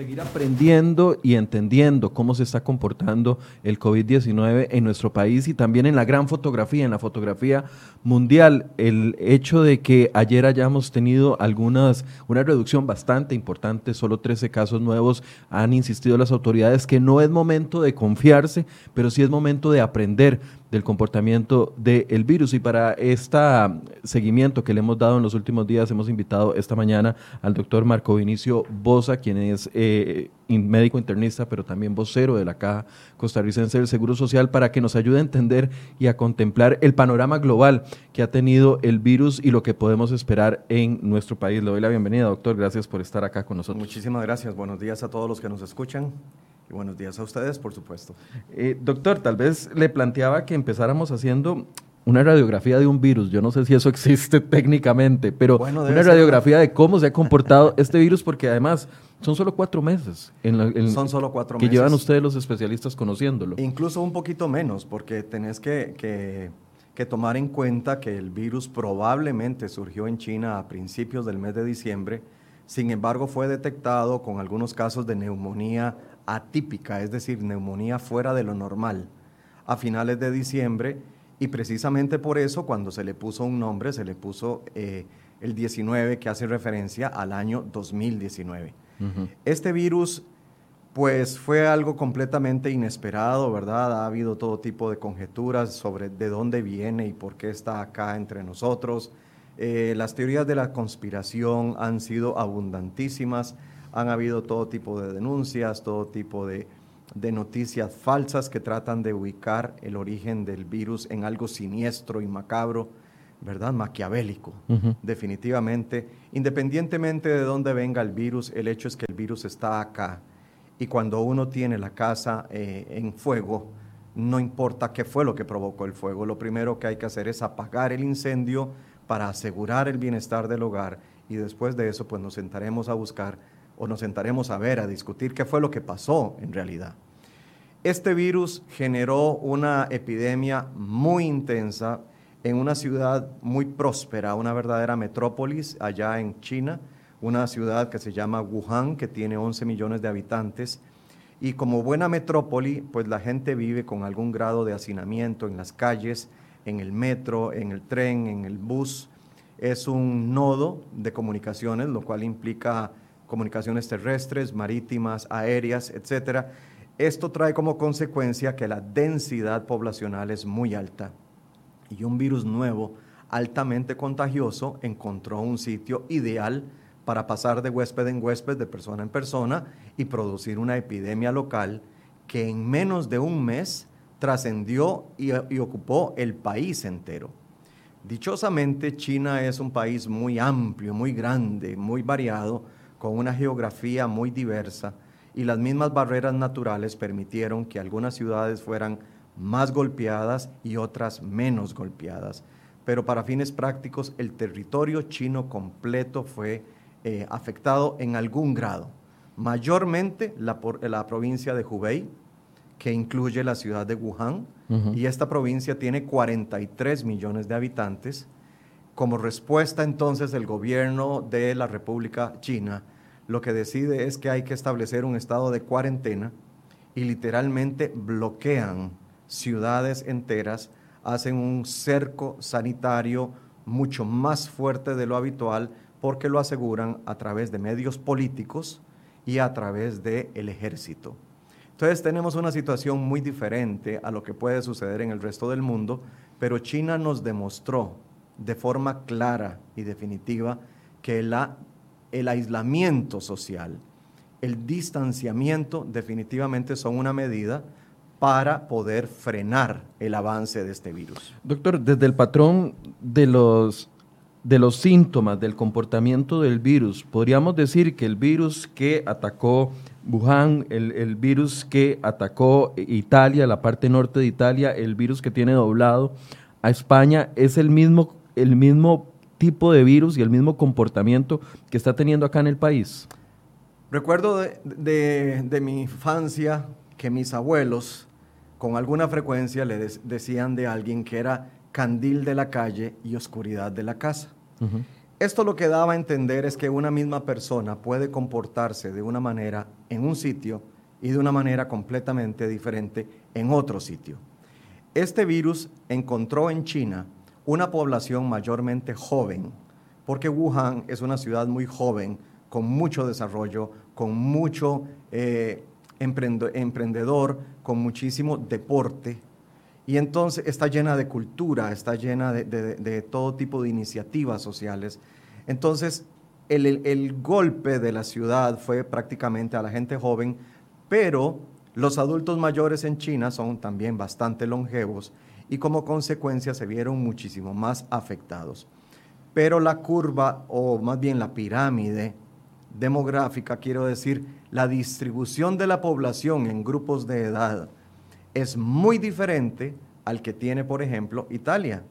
Seguir aprendiendo y entendiendo cómo se está comportando el COVID-19 en nuestro país y también en la gran fotografía, en la fotografía mundial. El hecho de que ayer hayamos tenido algunas, una reducción bastante importante, solo 13 casos nuevos, han insistido las autoridades que no es momento de confiarse, pero sí es momento de aprender del comportamiento del virus. Y para este seguimiento que le hemos dado en los últimos días, hemos invitado esta mañana al doctor Marco Vinicio Bosa, quien es eh, médico internista, pero también vocero de la Caja Costarricense del Seguro Social, para que nos ayude a entender y a contemplar el panorama global que ha tenido el virus y lo que podemos esperar en nuestro país. Le doy la bienvenida, doctor. Gracias por estar acá con nosotros. Muchísimas gracias. Buenos días a todos los que nos escuchan. Y buenos días a ustedes, por supuesto. Eh, doctor, tal vez le planteaba que empezáramos haciendo una radiografía de un virus. Yo no sé si eso existe técnicamente, pero una radiografía de cómo se ha comportado este virus, porque además son solo cuatro meses. En son solo cuatro que llevan ustedes los especialistas conociéndolo. Incluso un poquito menos, porque tenés que, que, que tomar en cuenta que el virus probablemente surgió en China a principios del mes de diciembre. Sin embargo, fue detectado con algunos casos de neumonía atípica, es decir, neumonía fuera de lo normal, a finales de diciembre y precisamente por eso cuando se le puso un nombre, se le puso eh, el 19 que hace referencia al año 2019. Este virus pues fue algo completamente inesperado, ¿verdad? Ha habido todo tipo de conjeturas sobre de dónde viene y por qué está acá entre nosotros. Eh, las teorías de la conspiración han sido abundantísimas han habido todo tipo de denuncias, todo tipo de, noticias falsas que tratan de ubicar el origen del virus en algo siniestro y macabro, ¿verdad? Maquiavélico, definitivamente. Independientemente de dónde venga el virus, el hecho es que el virus está acá. Y cuando uno tiene la casa eh, en fuego, no importa qué fue lo que provocó el fuego, lo primero que hay que hacer es apagar el incendio para asegurar el bienestar del hogar y después de eso pues nos sentaremos a buscar o nos sentaremos a ver, a discutir qué fue lo que pasó en realidad. Este virus generó una epidemia muy intensa en una ciudad muy próspera, una verdadera metrópolis allá en China, una ciudad que se llama Wuhan, que tiene 11 millones de habitantes. Y como buena metrópoli, pues la gente vive con algún grado de hacinamiento en las calles, en el metro, en el tren, en el bus. Es un nodo de comunicaciones, lo cual implica comunicaciones terrestres, marítimas, aéreas, etc. Esto trae como consecuencia que la densidad poblacional es muy alta y un virus nuevo altamente contagioso encontró un sitio ideal para pasar de huésped en huésped, de persona en persona y producir una epidemia local que en menos de un mes trascendió y, y, ocupó el país entero. Dichosamente, China es un país muy amplio, muy grande, muy variado, con una geografía muy diversa y las mismas barreras naturales permitieron que algunas ciudades fueran más golpeadas y otras menos golpeadas. Pero para fines prácticos, el territorio chino completo fue eh, afectado en algún grado. Mayormente la, la, provincia de Hubei, que incluye la ciudad de Wuhan, y esta provincia tiene 43 millones de habitantes, como respuesta entonces el gobierno de la República China lo que decide es que hay que establecer un estado de cuarentena y literalmente bloquean ciudades enteras, hacen un cerco sanitario mucho más fuerte de lo habitual porque lo aseguran a través de medios políticos y a través del ejército. Entonces tenemos una situación muy diferente a lo que puede suceder en el resto del mundo, pero China nos demostró de forma clara y definitiva que la, el aislamiento social, el distanciamiento definitivamente son una medida para poder frenar el avance de este virus. Doctor, desde el patrón de los, de los síntomas del comportamiento del virus, podríamos decir que el virus que atacó Wuhan, el, el, virus que atacó Italia, la parte norte de Italia, el virus que tiene doblado a España, es el mismo el mismo tipo de virus y el mismo comportamiento que está teniendo acá en el país? Recuerdo de, mi infancia que mis abuelos con alguna frecuencia le decían de alguien que era candil de la calle y oscuridad de la casa. Esto lo que daba a entender es que una misma persona puede comportarse de una manera en un sitio y de una manera completamente diferente en otro sitio. Este virus encontró en China una población mayormente joven, porque Wuhan es una ciudad muy joven, con mucho desarrollo, con mucho eh, emprendedor, con muchísimo deporte. Y entonces está llena de cultura, está llena de, todo tipo de iniciativas sociales. Entonces, el, el, golpe de la ciudad fue prácticamente a la gente joven, pero los adultos mayores en China son también bastante longevos y como consecuencia se vieron muchísimo más afectados. Pero la curva, o más bien la pirámide demográfica, quiero decir, la distribución de la población en grupos de edad es muy diferente al que tiene, por ejemplo, Italia.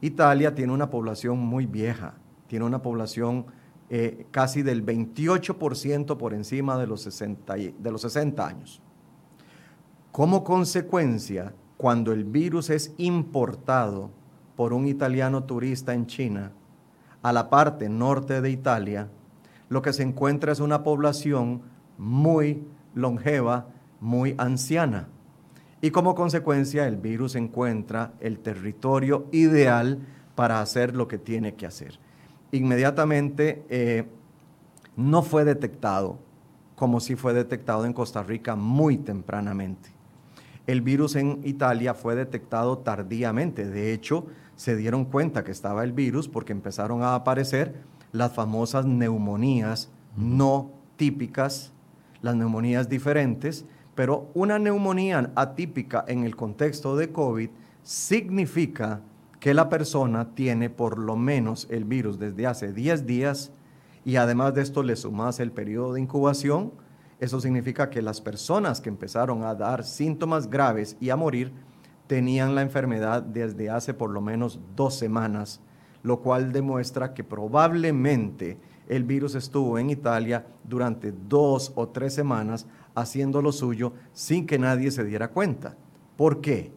Italia tiene una población muy vieja, tiene una población eh, casi del 28% por encima de los, 60, de los 60 años. Como consecuencia, cuando el virus es importado por un italiano turista en China a la parte norte de Italia, lo que se encuentra es una población muy longeva, muy anciana. Y como consecuencia el virus encuentra el territorio ideal para hacer lo que tiene que hacer. Inmediatamente eh, no fue detectado como si fue detectado en Costa Rica muy tempranamente. El virus en Italia fue detectado tardíamente. De hecho, se dieron cuenta que estaba el virus porque empezaron a aparecer las famosas neumonías no típicas, las neumonías diferentes, pero una neumonía atípica en el contexto de COVID significa que la persona tiene por lo menos el virus desde hace 10 días y además de esto le sumas el periodo de incubación, eso significa que las personas que empezaron a dar síntomas graves y a morir tenían la enfermedad desde hace por lo menos dos semanas lo cual demuestra que probablemente el virus estuvo en Italia durante dos o tres semanas haciendo lo suyo sin que nadie se diera cuenta. ¿Por qué?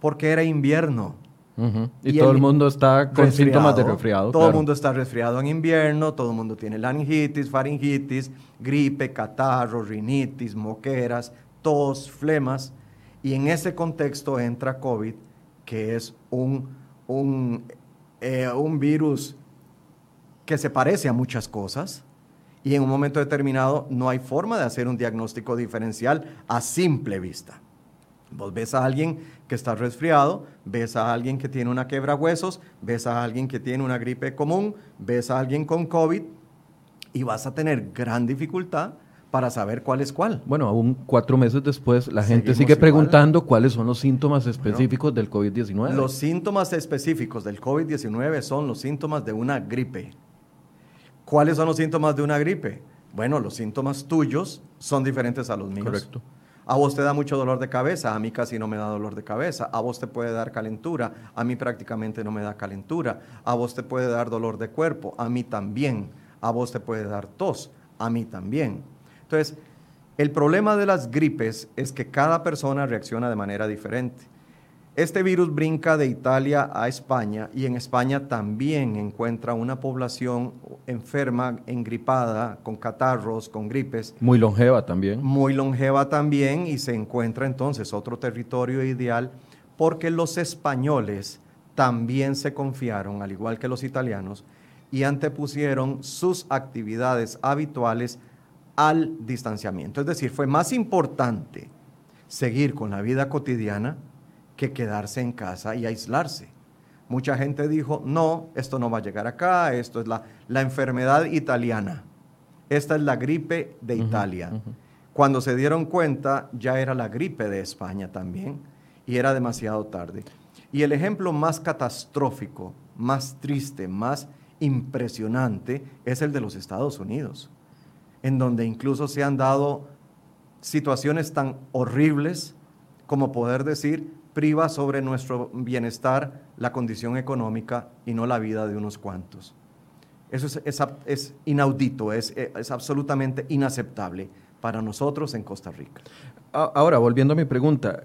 Porque era invierno. Y, todo el, mundo está con síntomas de resfriado. Todo el mundo está resfriado en invierno, todo el mundo tiene laringitis, faringitis, gripe, catarro, rinitis, moqueras, tos, flemas. Y en ese contexto entra COVID, que es un, un eh, un virus que se parece a muchas cosas y en un momento determinado no hay forma de hacer un diagnóstico diferencial a simple vista. Vos ves a alguien que está resfriado, ves a alguien que tiene una quebra huesos, ves a alguien que tiene una gripe común, ves a alguien con COVID y vas a tener gran dificultad para saber cuál es cuál. Bueno, aún cuatro meses después, la gente sigue preguntando cuáles son los síntomas específicos del COVID-19. Los síntomas específicos del COVID-19 son los síntomas de una gripe. ¿Cuáles son los síntomas de una gripe? Bueno, los síntomas tuyos son diferentes a los míos. Correcto. A vos te da mucho dolor de cabeza, a mí casi no me da dolor de cabeza. A vos te puede dar calentura, a mí prácticamente no me da calentura. A vos te puede dar dolor de cuerpo, a mí también. A vos te puede dar tos, a mí también. Entonces, el problema de las gripes es que cada persona reacciona de manera diferente. Este virus brinca de Italia a España y en España también encuentra una población enferma, engripada, con catarros, con gripes. Muy longeva también. Muy longeva también y se encuentra entonces otro territorio ideal porque los españoles también se confiaron, al igual que los italianos, y antepusieron sus actividades habituales al distanciamiento. Es decir, fue más importante seguir con la vida cotidiana que quedarse en casa y aislarse. Mucha gente dijo, no, esto no va a llegar acá, esto es la, la enfermedad italiana, esta es la gripe de Italia. Cuando se dieron cuenta, ya era la gripe de España también, y era demasiado tarde. Y el ejemplo más catastrófico, más triste, más impresionante es el de los Estados Unidos en donde incluso se han dado situaciones tan horribles como poder decir priva sobre nuestro bienestar la condición económica y no la vida de unos cuantos. Eso es, inaudito, es, es absolutamente inaceptable para nosotros en Costa Rica. Ahora, volviendo a mi pregunta,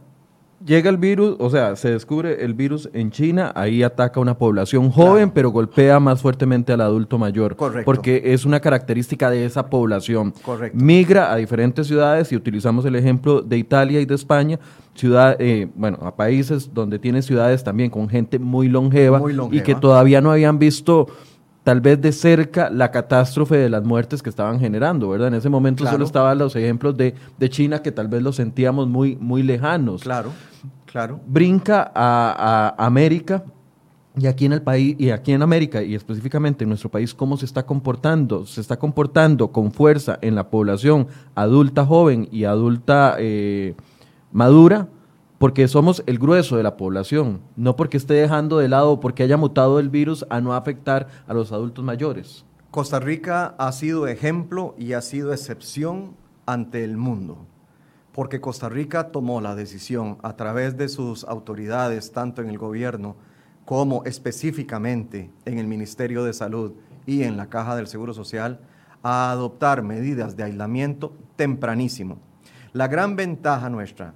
llega el virus, o sea, se descubre el virus en China, ahí ataca a una población joven, pero golpea más fuertemente al adulto mayor. Correcto. Porque es una característica de esa población. Correcto. Migra a diferentes ciudades y utilizamos el ejemplo de Italia y de España, ciudad, eh, bueno, a países donde tiene ciudades también con gente muy longeva, Muy longeva. y que todavía no habían visto tal vez de cerca la catástrofe de las muertes que estaban generando, ¿verdad? En ese momento Claro. solo estaban los ejemplos de, de China que tal vez los sentíamos muy, muy lejanos Claro, claro. brinca a, a América y aquí en el país y aquí en América y específicamente en nuestro país cómo se está comportando se está comportando con fuerza en la población adulta joven y adulta eh, madura porque somos el grueso de la población no porque esté dejando de lado o porque haya mutado el virus a no afectar a los adultos mayores Costa Rica ha sido ejemplo y ha sido excepción ante el mundo, porque Costa Rica tomó la decisión a través de sus autoridades, tanto en el gobierno como específicamente en el Ministerio de Salud y en la Caja del Seguro Social, a adoptar medidas de aislamiento tempranísimo. La gran ventaja nuestra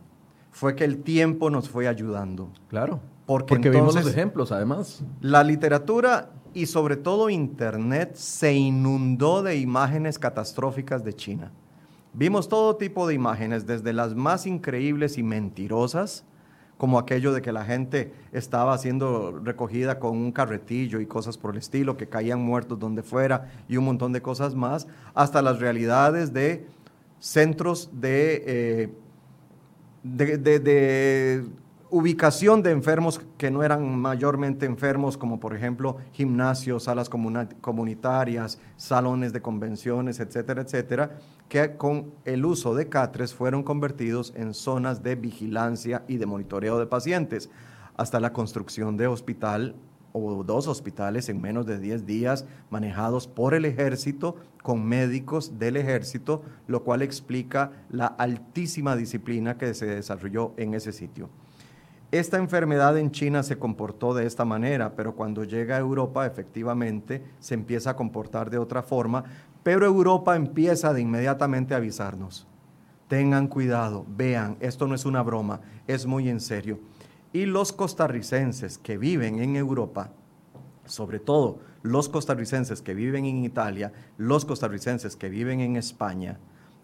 fue que el tiempo nos fue ayudando. claro Porque porque vimos los ejemplos además La literatura y sobre todo Internet se inundó de imágenes catastróficas de China. Vimos todo tipo de imágenes, desde las más increíbles y mentirosas, como aquello de que la gente estaba siendo recogida con un carretillo y cosas por el estilo, que caían muertos donde fuera y un montón de cosas más, hasta las realidades de centros de... eh, de, de- ubicación de enfermos que no eran mayormente enfermos, como por ejemplo gimnasios, salas comunitarias, salones de convenciones, etcétera, etcétera, que con el uso de catres fueron convertidos en zonas de vigilancia y de monitoreo de pacientes, hasta la construcción de hospital o dos hospitales en menos de 10 días manejados por el ejército con médicos del ejército, lo cual explica la altísima disciplina que se desarrolló en ese sitio. Esta enfermedad en China se comportó de esta manera, pero cuando llega a Europa efectivamente se empieza a comportar de otra forma, pero Europa empieza de inmediatamente a avisarnos. Tengan cuidado, vean, esto no es una broma, es muy en serio. Y los costarricenses que viven en Europa, sobre todo los costarricenses que viven en Italia, los costarricenses que viven en España,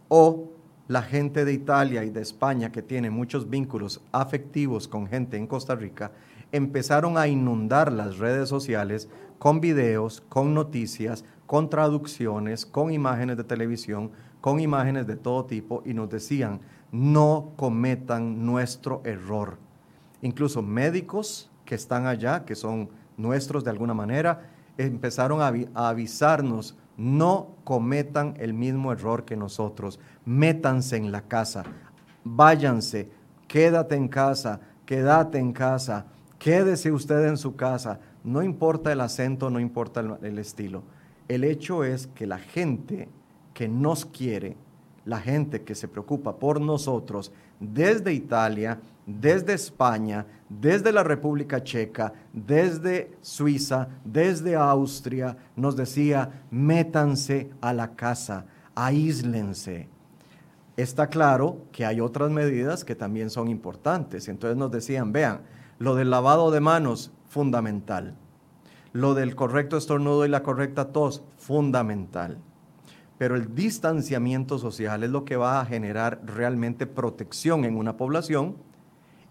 o la gente de Italia y de España que tiene muchos vínculos afectivos con gente en Costa Rica, empezaron a inundar las redes sociales con videos, con noticias, con traducciones, con imágenes de televisión, con imágenes de todo tipo y nos decían, no cometan nuestro error. Incluso médicos que están allá, que son nuestros de alguna manera, empezaron a, avi- a avisarnos, no cometan el mismo error que nosotros, métanse en la casa, váyanse, quédate en casa, quédate en casa, quédese usted en su casa, no importa el acento, no importa el estilo. El hecho es que la gente que nos quiere, la gente que se preocupa por nosotros desde Italia, desde España, desde la República Checa, desde Suiza, desde Austria, nos decía, métanse a la casa, aíslense. Está claro que hay otras medidas que también son importantes. Entonces nos decían, vean, lo del lavado de manos, fundamental. Lo del correcto estornudo y la correcta tos, fundamental. Pero el distanciamiento social es lo que va a generar realmente protección en una población.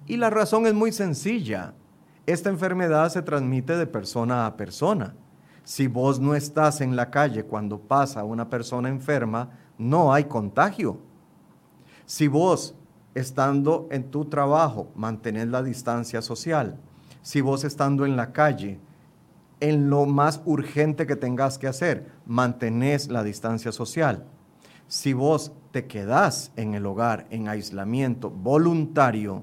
Y la razón es muy sencilla. Esta enfermedad se transmite de persona a persona. Si vos no estás en la calle cuando pasa una persona enferma, no hay contagio. Si vos, estando en tu trabajo, mantenés la distancia social, si vos estando en la calle, en lo más urgente que tengas que hacer, mantenés la distancia social. Si vos te quedás en el hogar en aislamiento voluntario,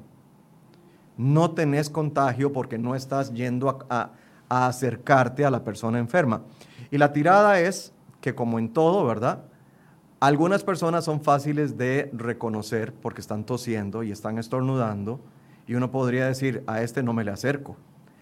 no tenés contagio porque no estás yendo a, a- acercarte a la persona enferma. Y la tirada es que como en todo, ¿verdad? Algunas personas son fáciles de reconocer porque están tosiendo y están estornudando y uno podría decir, a este no me le acerco.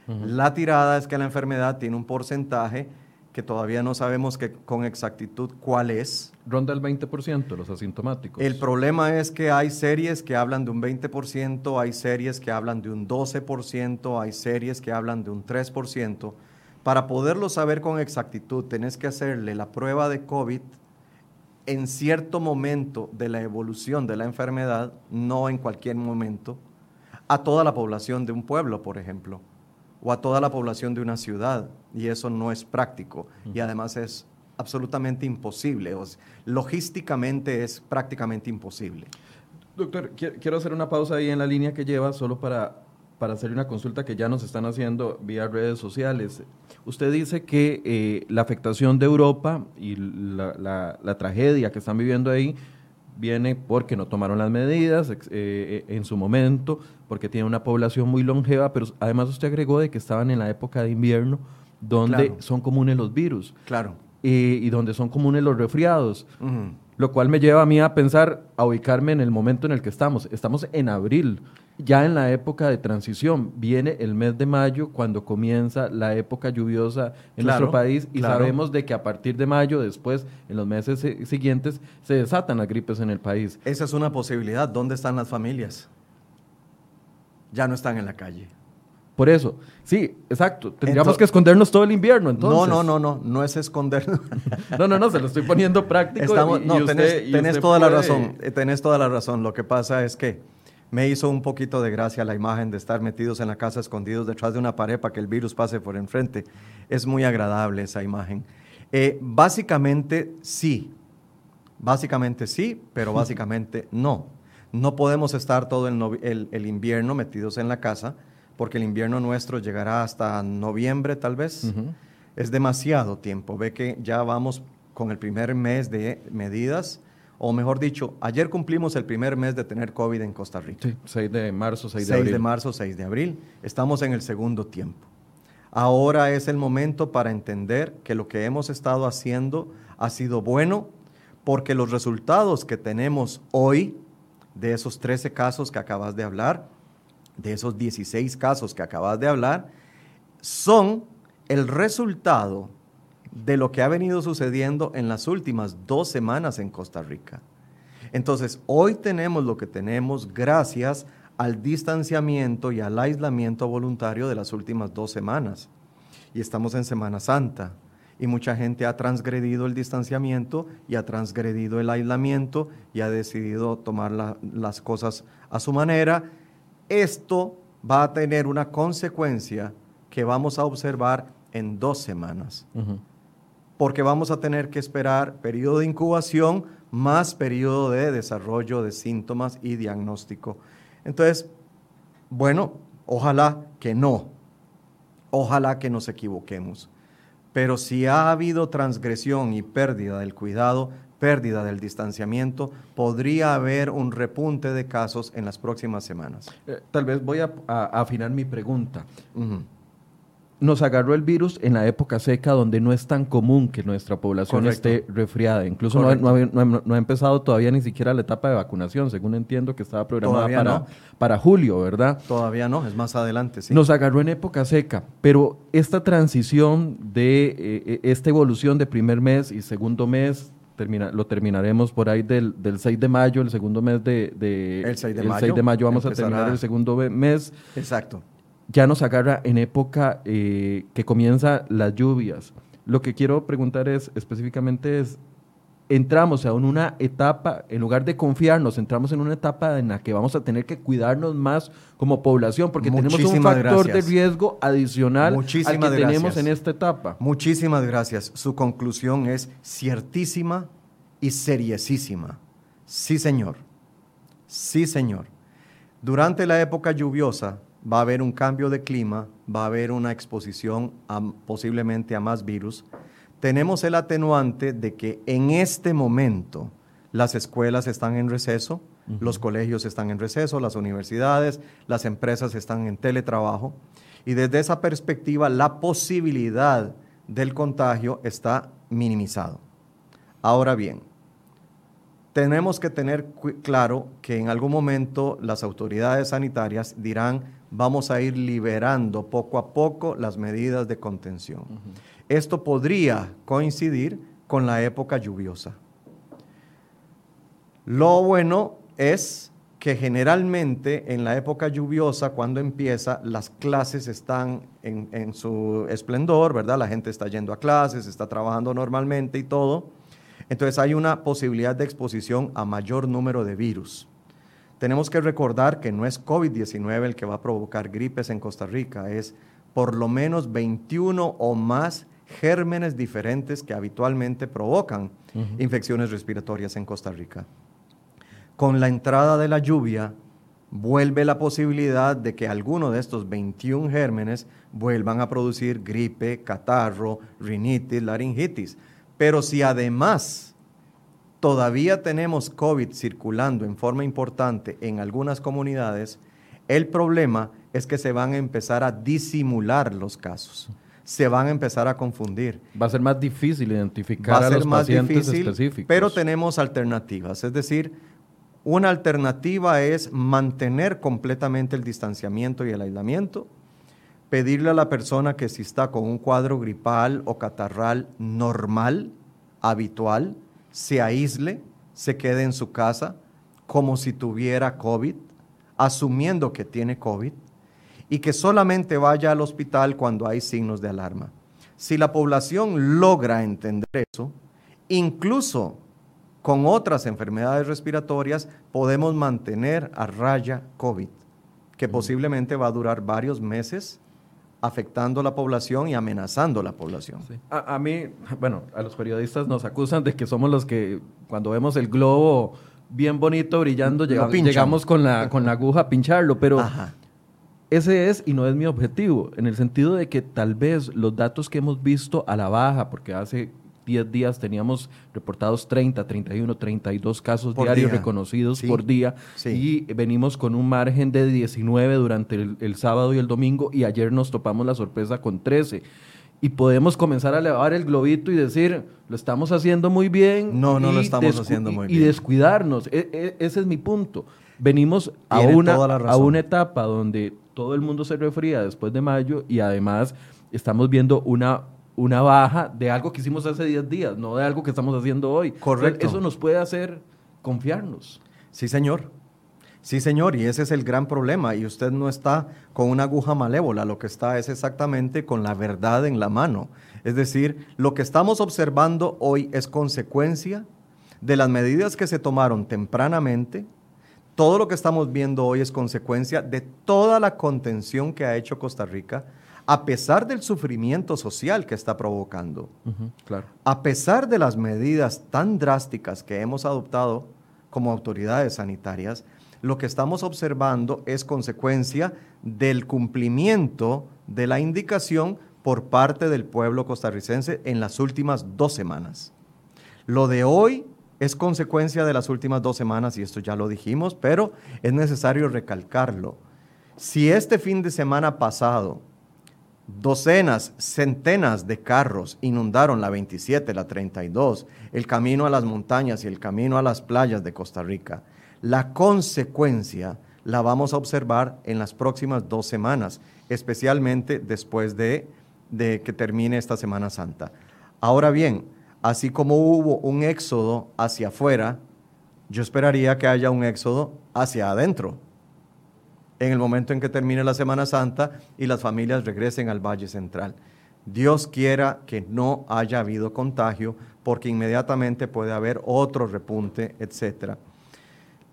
La tirada es que la enfermedad tiene un porcentaje que todavía no sabemos que, con exactitud cuál es. Ronda el 20% los asintomáticos. El problema es que hay series que hablan de un 20%, hay series que hablan de un 12%, hay series que hablan de un 3%. Para poderlo saber con exactitud, tenés que hacerle la prueba de COVID en cierto momento de la evolución de la enfermedad, no en cualquier momento, a toda la población de un pueblo, por ejemplo o a toda la población de una ciudad y eso no es práctico y además es absolutamente imposible, logísticamente es prácticamente imposible. Doctor, quiero hacer una pausa ahí en la línea que lleva solo para, para hacer una consulta que ya nos están haciendo vía redes sociales. Usted dice que eh, la afectación de Europa y la, tragedia que están viviendo ahí viene porque no tomaron las medidas eh, eh, en su momento, porque tiene una población muy longeva, pero además usted agregó de que estaban en la época de invierno, donde son comunes los virus. Claro. y donde son comunes los resfriados. Lo cual me lleva a mí a pensar, a ubicarme en el momento en el que estamos. Estamos en abril ya en la época de transición. Viene el mes de mayo cuando comienza la época lluviosa en nuestro país y sabemos de que a partir de mayo, después, en los meses siguientes, se desatan las gripes en el país. Esa es una posibilidad. ¿Dónde están las familias? Ya no están en la calle. Por eso, sí, exacto. Tendríamos que escondernos todo el invierno, entonces. No, no, no, no, no es escondernos. no, no, no, se lo estoy poniendo práctico. no, tenés, toda la razón, eh, tenés toda la razón. Lo que pasa es que me hizo un poquito de gracia la imagen de estar metidos en la casa escondidos detrás de una pared para que el virus pase por enfrente. Es muy agradable esa imagen. Eh, básicamente sí, básicamente sí, pero básicamente no. No podemos estar todo el, invierno metidos en la casa porque el invierno nuestro llegará hasta noviembre tal vez. Es demasiado tiempo. Ve que ya vamos con el primer mes de medidas o mejor dicho, ayer cumplimos el primer mes de tener COVID en Costa Rica. Sí, 6 de marzo, 6 de abril. 6 de marzo, 6 de abril. Estamos en el segundo tiempo. Ahora es el momento para entender que lo que hemos estado haciendo ha sido bueno porque los resultados que tenemos hoy de esos 13 casos que acabas de hablar, de esos 16 casos que acabas de hablar, son el resultado de lo que ha venido sucediendo en las últimas dos semanas en Costa Rica. Entonces, hoy tenemos lo que tenemos gracias al distanciamiento y al aislamiento voluntario de las últimas dos semanas. Y estamos en Semana Santa. Y mucha gente ha transgredido el distanciamiento y ha transgredido el aislamiento y ha decidido tomar las cosas a su manera. Esto va a tener una consecuencia que vamos a observar en dos semanas porque vamos a tener que esperar periodo de incubación más periodo de desarrollo de síntomas y diagnóstico. Entonces, bueno, ojalá que no, ojalá que nos equivoquemos. Pero si ha habido transgresión y pérdida del cuidado, pérdida del distanciamiento, podría haber un repunte de casos en las próximas semanas. Eh, tal vez voy a, afinar mi pregunta nos agarró el virus en la época seca donde no es tan común que nuestra población esté resfriada. Incluso no ha, empezado todavía ni siquiera la etapa de vacunación, según entiendo que estaba programada para, para julio, ¿verdad? Todavía no, es más adelante, sí. Nos agarró en época seca, pero esta transición de eh, eh, esta evolución de primer mes y segundo mes, Termina, lo terminaremos por ahí del, del, 6 de mayo, el segundo mes de... el 6 de el mayo. 6 de mayo vamos a terminar el segundo mes. Exacto ya nos agarra en época eh, que comienza las lluvias. Lo que quiero preguntar es específicamente es, entramos en una etapa, en lugar de confiarnos, entramos en una etapa en la que vamos a tener que cuidarnos más como población, porque tenemos un factor de riesgo adicional al que tenemos en esta etapa. Muchísimas gracias. Su conclusión es ciertísima y seriesísima. Sí, señor. Sí, señor. Durante la época lluviosa, va a haber un cambio de clima, va a haber una exposición posiblemente a más virus. Tenemos el atenuante de que en este momento las escuelas están en receso, los colegios están en receso, las universidades, las empresas están en teletrabajo y desde esa perspectiva la posibilidad del contagio está minimizado. Ahora bien, tenemos que tener claro que en algún momento las autoridades sanitarias dirán, vamos a ir liberando poco a poco las medidas de contención. Esto podría coincidir con la época lluviosa. Lo bueno es que generalmente en la época lluviosa, cuando empieza, las clases están en, en, su esplendor, ¿verdad? La gente está yendo a clases, está trabajando normalmente y todo. Entonces hay una posibilidad de exposición a mayor número de virus. Tenemos que recordar que no es COVID-19 el que va a provocar gripes en Costa Rica, es por lo menos 21 o más gérmenes diferentes que habitualmente provocan infecciones respiratorias en Costa Rica con la entrada de la lluvia, vuelve la posibilidad de que alguno de estos 21 gérmenes vuelvan a producir gripe, catarro, rinitis, laringitis. Pero si además todavía tenemos COVID circulando en forma importante en algunas comunidades, el problema es que se van a empezar a disimular los casos. Se van a empezar a confundir. Va a ser más difícil identificar a, los pacientes específicos. Pero tenemos alternativas, es decir, una alternativa es mantener completamente el distanciamiento y el aislamiento, pedirle a la persona que si está con un cuadro gripal o catarral normal, habitual, se aísle, se quede en su casa como si tuviera COVID, asumiendo que tiene COVID, y que solamente vaya al hospital cuando hay signos de alarma. Si la población logra entender eso, incluso con otras enfermedades respiratorias podemos mantener a raya COVID, que posiblemente va a durar varios meses afectando a la población y amenazando a la población. A, mí, bueno, a los periodistas nos acusan de que somos los que cuando vemos el globo bien bonito brillando llegamos, con, la, con la aguja a pincharlo, pero ese es y no es mi objetivo, en el sentido de que tal vez los datos que hemos visto a la baja, porque hace 10 días teníamos reportados 30, 31, 32 casos diarios reconocidos por día y venimos con un margen de 19 durante el, sábado y el domingo y ayer nos topamos la sorpresa con 13 y podemos comenzar a elevar el globito y decir, lo estamos haciendo muy bien. No, no lo estamos haciendo muy bien. Y descuidarnos. E, e, ese es mi punto. Venimos a una, a una etapa donde todo el mundo se refría después de mayo y además estamos viendo una una baja de algo que hicimos hace 10 días, no de algo que estamos haciendo hoy. Correcto. Eso nos puede hacer confiarnos. Sí, señor. Sí, señor, y ese es el gran problema. Y usted no está con una aguja malévola, lo que está es exactamente con la verdad en la mano. Es decir, lo que estamos observando hoy es consecuencia de las medidas que se tomaron tempranamente. Todo lo que estamos viendo hoy es consecuencia de toda la contención que ha hecho Costa Rica a pesar del sufrimiento social que está provocando, claro. a pesar de las medidas tan drásticas que hemos adoptado como autoridades sanitarias, lo que estamos observando es consecuencia del cumplimiento de la indicación por parte del pueblo costarricense en las últimas dos semanas. Lo de hoy es consecuencia de las últimas dos semanas, y esto ya lo dijimos, pero es necesario recalcarlo. Si este fin de semana pasado Docenas, centenas de carros inundaron la 27, la 32, el camino a las montañas y el camino a las playas de Costa Rica. La consecuencia la vamos a observar en las próximas dos semanas, especialmente después de, que termine esta Semana Santa. Ahora bien, así como hubo un éxodo hacia afuera, yo esperaría que haya un éxodo hacia adentro en el momento en que termine la Semana Santa y las familias regresen al Valle Central. Dios quiera que no haya habido contagio porque inmediatamente puede haber otro repunte, etc.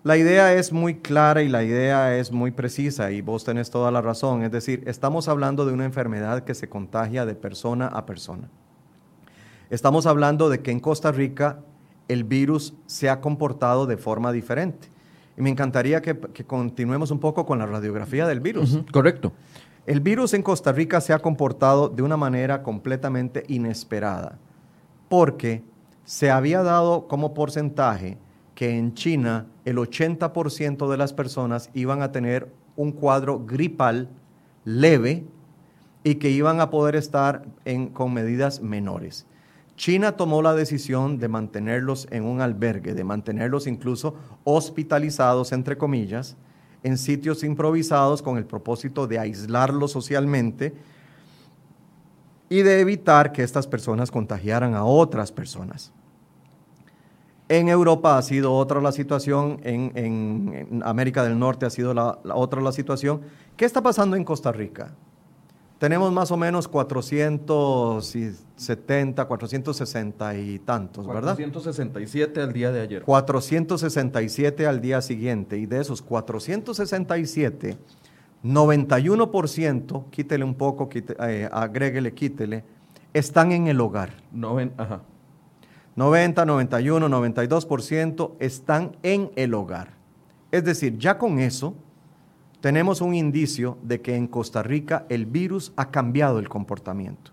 La idea es muy clara y la idea es muy precisa y vos tenés toda la razón. Es decir, estamos hablando de una enfermedad que se contagia de persona a persona. Estamos hablando de que en Costa Rica el virus se ha comportado de forma diferente. Y me encantaría que, continuemos un poco con la radiografía del virus. correcto. El virus en Costa Rica se ha comportado de una manera completamente inesperada, porque se había dado como porcentaje que en China el 80% de las personas iban a tener un cuadro gripal leve y que iban a poder estar en, con medidas menores. China tomó la decisión de mantenerlos en un albergue, de mantenerlos incluso hospitalizados, entre comillas, en sitios improvisados con el propósito de aislarlos socialmente y de evitar que estas personas contagiaran a otras personas. En Europa ha sido otra la situación, en, América del Norte ha sido la otra la situación. ¿Qué está pasando en Costa Rica? Tenemos más o menos 470, 460 y tantos, ¿verdad? 467 al día de ayer. 467 al día siguiente. Y de esos 467, 91%, quítele un poco, eh, agréguele, quítele, están en el hogar. ajá. 90, 91, 92% están en el hogar. Es decir, ya con eso tenemos un indicio de que en Costa Rica el virus ha cambiado el comportamiento.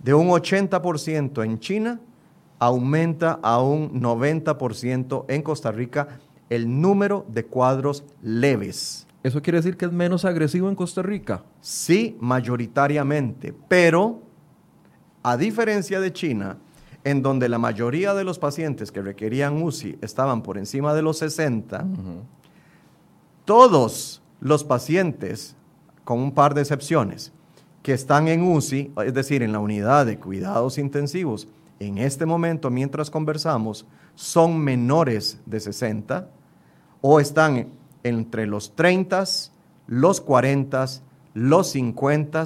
De un 80% en China, aumenta a un 90% en Costa Rica el número de cuadros leves. ¿Eso quiere decir que es menos agresivo en Costa Rica? Sí, mayoritariamente, pero a diferencia de China, en donde la mayoría de los pacientes que requerían UCI estaban por encima de los 60, todos los pacientes, con un par de excepciones, que están en UCI, es decir, en la unidad de cuidados intensivos, en este momento, mientras conversamos, son menores de 60 o están entre los 30, los 40, los 50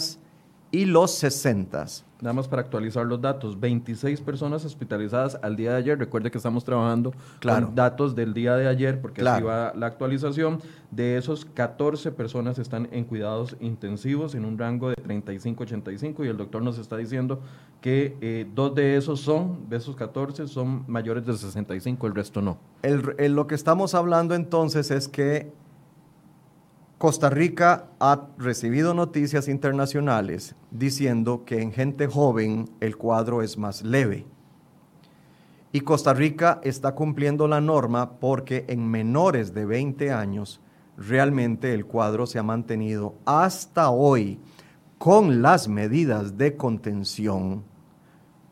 y los 60. Nada más para actualizar los datos, 26 personas hospitalizadas al día de ayer. Recuerde que estamos trabajando con datos del día de ayer porque así va la actualización. De esos, 14 personas están en cuidados intensivos en un rango de 35-85 y el doctor nos está diciendo que eh, dos de esos son, de esos 14, son mayores de 65, el resto no. lo que estamos hablando entonces es que Costa Rica ha recibido noticias internacionales diciendo que en gente joven el cuadro es más leve. Y Costa Rica está cumpliendo la norma porque en menores de 20 años realmente el cuadro se ha mantenido hasta hoy con las medidas de contención.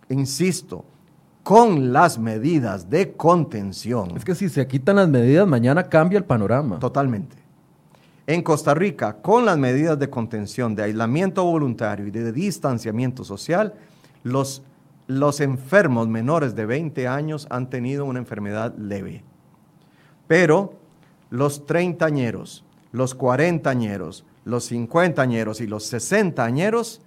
Insisto, con las medidas de contención. Es que si se quitan las medidas, mañana cambia el panorama. Totalmente. En Costa Rica, con las medidas de contención, de aislamiento voluntario y de distanciamiento social, los, los enfermos menores de 20 años han tenido una enfermedad leve. Pero los treintañeros, los cuarentañeros, los cincuentañeros y los sesentañeros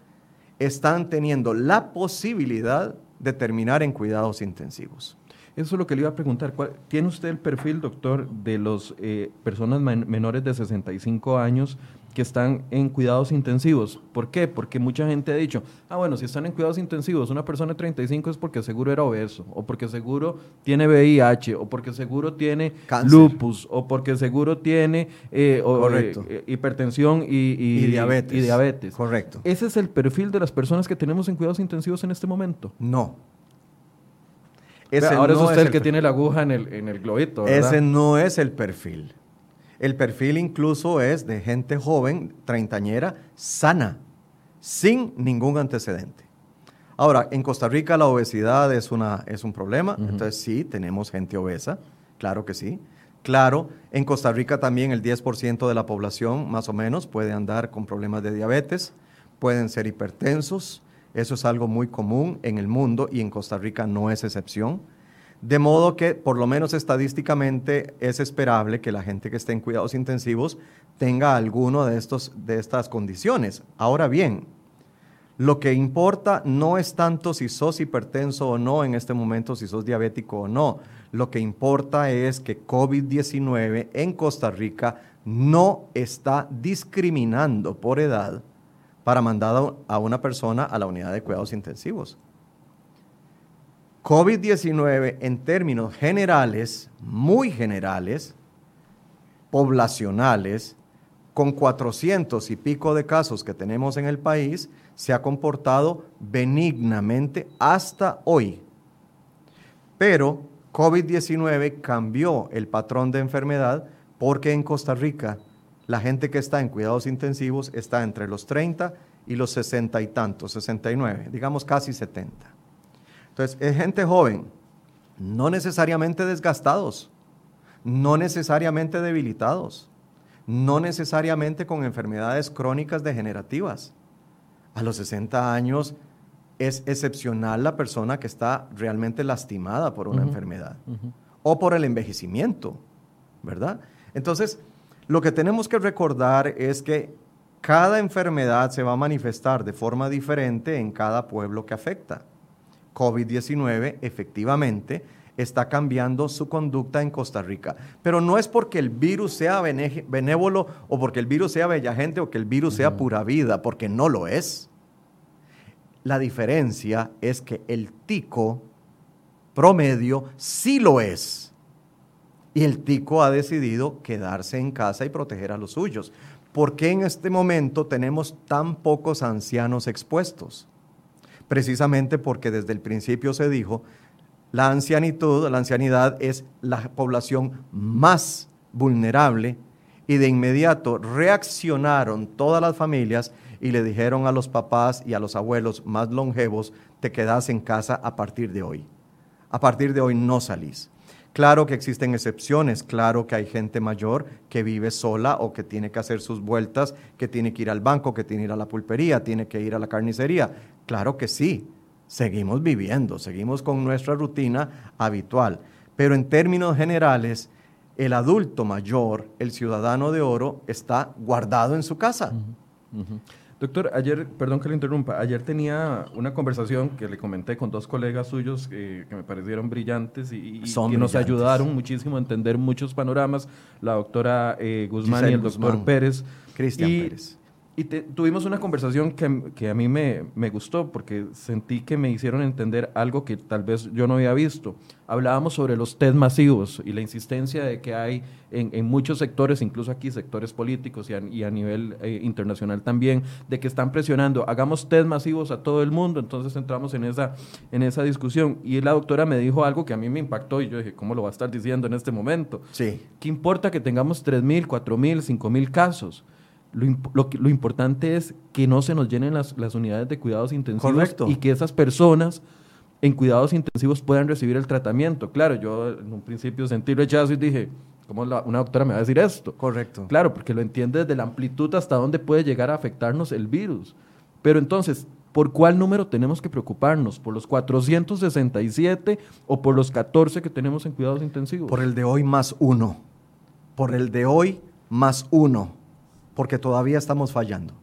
están teniendo la posibilidad de terminar en cuidados intensivos. Eso es lo que le iba a preguntar. ¿Tiene usted el perfil, doctor, de las eh, personas menores de 65 años que están en cuidados intensivos? ¿Por qué? Porque mucha gente ha dicho, ah, bueno, si están en cuidados intensivos, una persona de 35 es porque seguro era obeso, o porque seguro tiene VIH, o porque seguro tiene lupus, o porque seguro tiene eh, eh, hipertensión y, diabetes. y diabetes. Correcto. ¿Ese es el perfil de las personas que tenemos en cuidados intensivos en este momento? No ahora es usted el, que tiene la aguja en el, en el globito. Ese no es el perfil. El perfil incluso es de gente joven, treintañera, sana, sin ningún antecedente. Ahora, en Costa Rica la obesidad es, una, es un problema, entonces sí, tenemos gente obesa, claro que sí. Claro, en Costa Rica también el 10% de la población, más o menos, puede andar con problemas de diabetes, pueden ser hipertensos, eso es algo muy común en el mundo y en Costa Rica no es excepción. De modo que, por lo menos estadísticamente, es esperable que la gente que esté en cuidados intensivos tenga alguno de, estos, de estas condiciones. Ahora bien, lo que importa no es tanto si sos hipertenso o no en este momento, si sos diabético o no. Lo que importa es que COVID-19 en Costa Rica no está discriminando por edad para mandar a una persona a la unidad de cuidados intensivos. COVID-19 en términos generales, muy generales, poblacionales, con 400 y pico de casos que tenemos en el país, se ha comportado benignamente hasta hoy. Pero COVID-19 cambió el patrón de enfermedad porque en Costa Rica la gente que está en cuidados intensivos está entre los 30 y los 60 y tantos, 69, digamos casi 70. Entonces, es gente joven, no necesariamente desgastados, no necesariamente debilitados, no necesariamente con enfermedades crónicas degenerativas. A los 60 años es excepcional la persona que está realmente lastimada por una enfermedad o por el envejecimiento, ¿verdad? Entonces, lo que tenemos que recordar es que cada enfermedad se va a manifestar de forma diferente en cada pueblo que afecta. COVID-19 efectivamente está cambiando su conducta en Costa Rica. Pero no es porque el virus sea benévolo o porque el virus sea bella gente o que el virus sea pura vida, porque no lo es. La diferencia es que el tico promedio sí lo es. Y el tico ha decidido quedarse en casa y proteger a los suyos. ¿Por qué en este momento tenemos tan pocos ancianos expuestos? Precisamente porque desde el principio se dijo, la ancianitud, la ancianidad es la población más vulnerable y de inmediato reaccionaron todas las familias y le dijeron a los papás y a los abuelos más longevos, te quedas en casa a partir de hoy. A partir de hoy no salís. Claro que existen excepciones, claro que hay gente mayor que vive sola o que tiene que hacer sus vueltas, que tiene que ir al banco, que tiene que ir a la pulpería, tiene que ir a la carnicería. Claro que sí, seguimos viviendo, seguimos con nuestra rutina habitual. Pero en términos generales, el adulto mayor, el ciudadano de oro, está guardado en su casa. Doctor, ayer, perdón que le interrumpa, ayer tenía una conversación que le comenté con dos colegas suyos que me parecieron brillantes y, que nos ayudaron muchísimo a entender muchos panoramas, la doctora eh, Guzmán y el doctor Pérez. Cristian Pérez. Y tuvimos una conversación que, que a mí me, me, gustó porque sentí que me hicieron entender algo que tal vez yo no había visto. Hablábamos sobre los test masivos y la insistencia de que hay en, en muchos sectores, incluso aquí sectores políticos y a, y a nivel eh, internacional también, de que están presionando, hagamos test masivos a todo el mundo. Entonces entramos en esa, en esa discusión. Y la doctora me dijo algo que a mí me impactó y yo dije, ¿cómo lo va a estar diciendo en este momento? Sí. ¿Qué importa que tengamos 3.000, 4.000, 5.000 casos? Lo, lo, importante es que no se nos llenen las, las unidades de cuidados intensivos y que esas personas en cuidados intensivos puedan recibir el tratamiento. Claro, yo en un principio sentí rechazo y dije, ¿cómo una doctora me va a decir esto? Correcto. Claro, porque lo entiende desde la amplitud hasta dónde puede llegar a afectarnos el virus. Pero entonces, ¿por cuál número tenemos que preocuparnos? ¿Por los 467 o por los 14 que tenemos en cuidados intensivos? Por el de hoy más uno. Por el de hoy más uno porque todavía estamos fallando,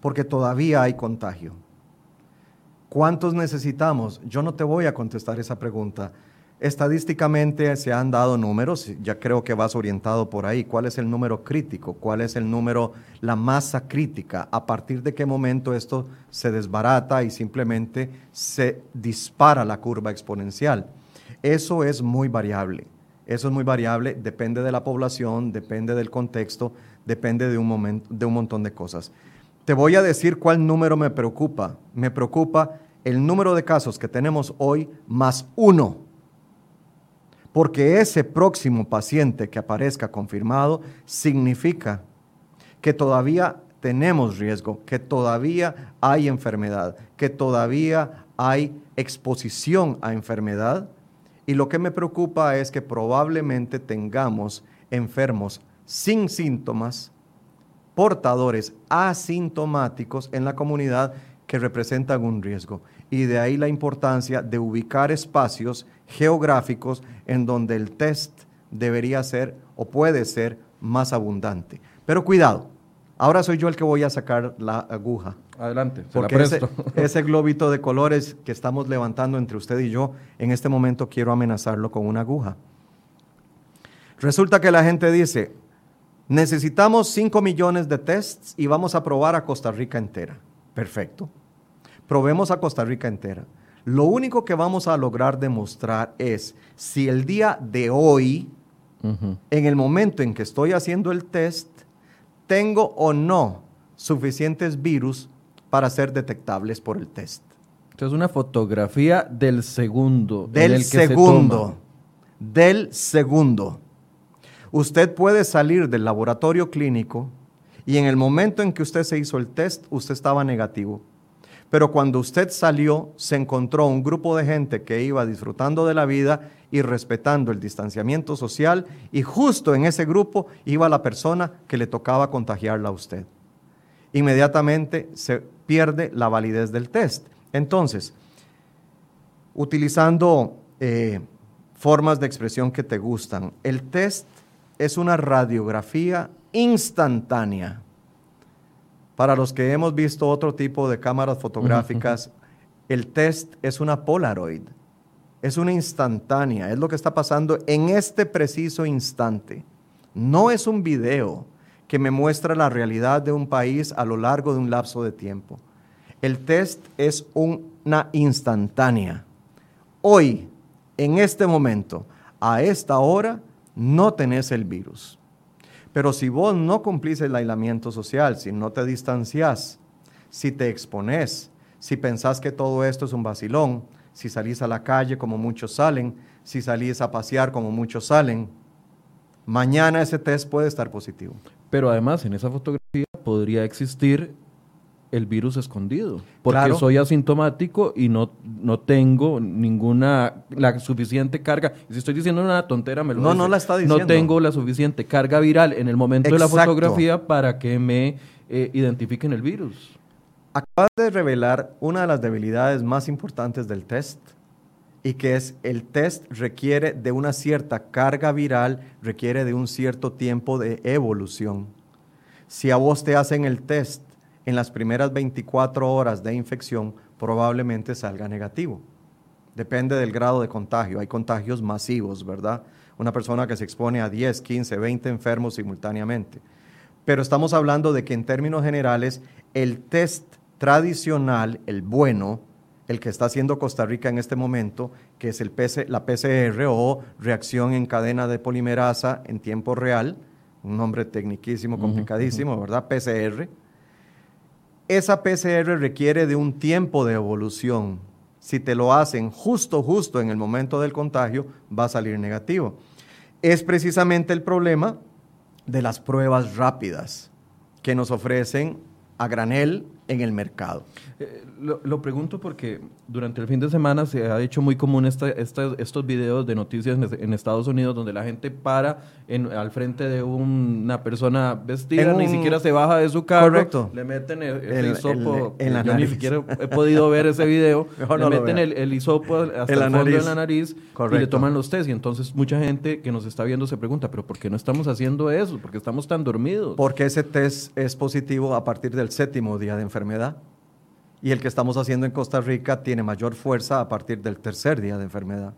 porque todavía hay contagio. ¿Cuántos necesitamos? Yo no te voy a contestar esa pregunta. Estadísticamente se han dado números, ya creo que vas orientado por ahí. ¿Cuál es el número crítico? ¿Cuál es el número, la masa crítica? ¿A partir de qué momento esto se desbarata y simplemente se dispara la curva exponencial? Eso es muy variable. Eso es muy variable, depende de la población, depende del contexto, depende de un, momento, de un montón de cosas. Te voy a decir cuál número me preocupa. Me preocupa el número de casos que tenemos hoy más uno. Porque ese próximo paciente que aparezca confirmado significa que todavía tenemos riesgo, que todavía hay enfermedad, que todavía hay exposición a enfermedad. Y lo que me preocupa es que probablemente tengamos enfermos sin síntomas, portadores asintomáticos en la comunidad que representan un riesgo. Y de ahí la importancia de ubicar espacios geográficos en donde el test debería ser o puede ser más abundante. Pero cuidado, ahora soy yo el que voy a sacar la aguja. Adelante, se porque ese, ese globito de colores que estamos levantando entre usted y yo, en este momento quiero amenazarlo con una aguja. Resulta que la gente dice, Necesitamos 5 millones de tests y vamos a probar a Costa Rica entera. Perfecto. Probemos a Costa Rica entera. Lo único que vamos a lograr demostrar es si el día de hoy, en el momento en que estoy haciendo el test, tengo o no suficientes virus para ser detectables por el test. Esto es una fotografía del segundo. Del segundo. Del segundo. Usted puede salir del laboratorio clínico y en el momento en que usted se hizo el test, usted estaba negativo. Pero cuando usted salió, se encontró un grupo de gente que iba disfrutando de la vida y respetando el distanciamiento social y justo en ese grupo iba la persona que le tocaba contagiarla a usted. Inmediatamente se pierde la validez del test. Entonces, utilizando eh, formas de expresión que te gustan, el test es una radiografía instantánea. Para los que hemos visto otro tipo de cámaras fotográficas, el test es una Polaroid, es una instantánea, es lo que está pasando en este preciso instante. No es un video que me muestra la realidad de un país a lo largo de un lapso de tiempo. El test es una instantánea. Hoy, en este momento, a esta hora, no tenés el virus. Pero si vos no cumplís el aislamiento social, si no te distanciás, si te exponés, si pensás que todo esto es un vacilón, si salís a la calle como muchos salen, si salís a pasear como muchos salen, mañana ese test puede estar positivo. Pero además en esa fotografía podría existir el virus escondido, porque soy asintomático y no, no tengo ninguna, la suficiente carga. Si estoy diciendo una tontera, me lo No, no la está diciendo. No tengo la suficiente carga viral en el momento de la fotografía para que me eh, identifiquen el virus. Acabas de revelar una de las debilidades más importantes del test y que es el test requiere de una cierta carga viral, requiere de un cierto tiempo de evolución. Si a vos te hacen el test en las primeras 24 horas de infección probablemente salga negativo. Depende del grado de contagio. Hay contagios masivos, ¿verdad? Una persona que se expone a 10, 15, 20 enfermos simultáneamente. Pero estamos hablando de que en términos generales el test tradicional, el bueno, el que está haciendo Costa Rica en este momento, que es el la PCR o reacción en cadena de polimerasa en tiempo real, un nombre tecniquísimo, complicadísimo, ¿verdad? PCR esa PCR requiere de un tiempo de evolución. Si te lo hacen justo, justo en el momento del contagio, va a salir negativo. Es precisamente el problema de las pruebas rápidas que nos ofrecen a granel en el mercado. Eh, lo, pregunto porque durante el fin de semana se ha hecho muy común estos videos de noticias en, Estados Unidos donde la gente para al frente de una persona vestida, ni siquiera se baja de su carro, le meten el, hisopo. yo ni siquiera he podido ver ese video. le meten el, hisopo hasta el, fondo de la nariz y le toman los test. Y entonces mucha gente que nos está viendo se pregunta, ¿pero por qué no estamos haciendo eso? ¿Por qué estamos tan dormidos? Porque ese test es positivo a partir del séptimo día de enfermedad y el que estamos haciendo en Costa Rica tiene mayor fuerza a partir del tercer día de enfermedad.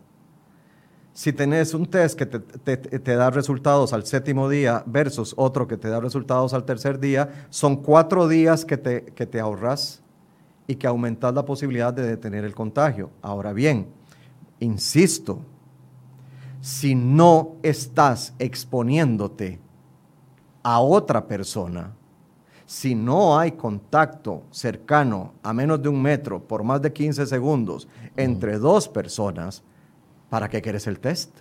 Si tenés un test que te, da resultados al séptimo día versus otro que te da resultados al tercer día, son cuatro días que te, que te ahorras y que aumentas la posibilidad de detener el contagio. Ahora bien, insisto, si no estás exponiéndote a otra persona, si no hay contacto cercano a menos de un metro por más de 15 segundos entre dos personas, ¿para qué quieres el test?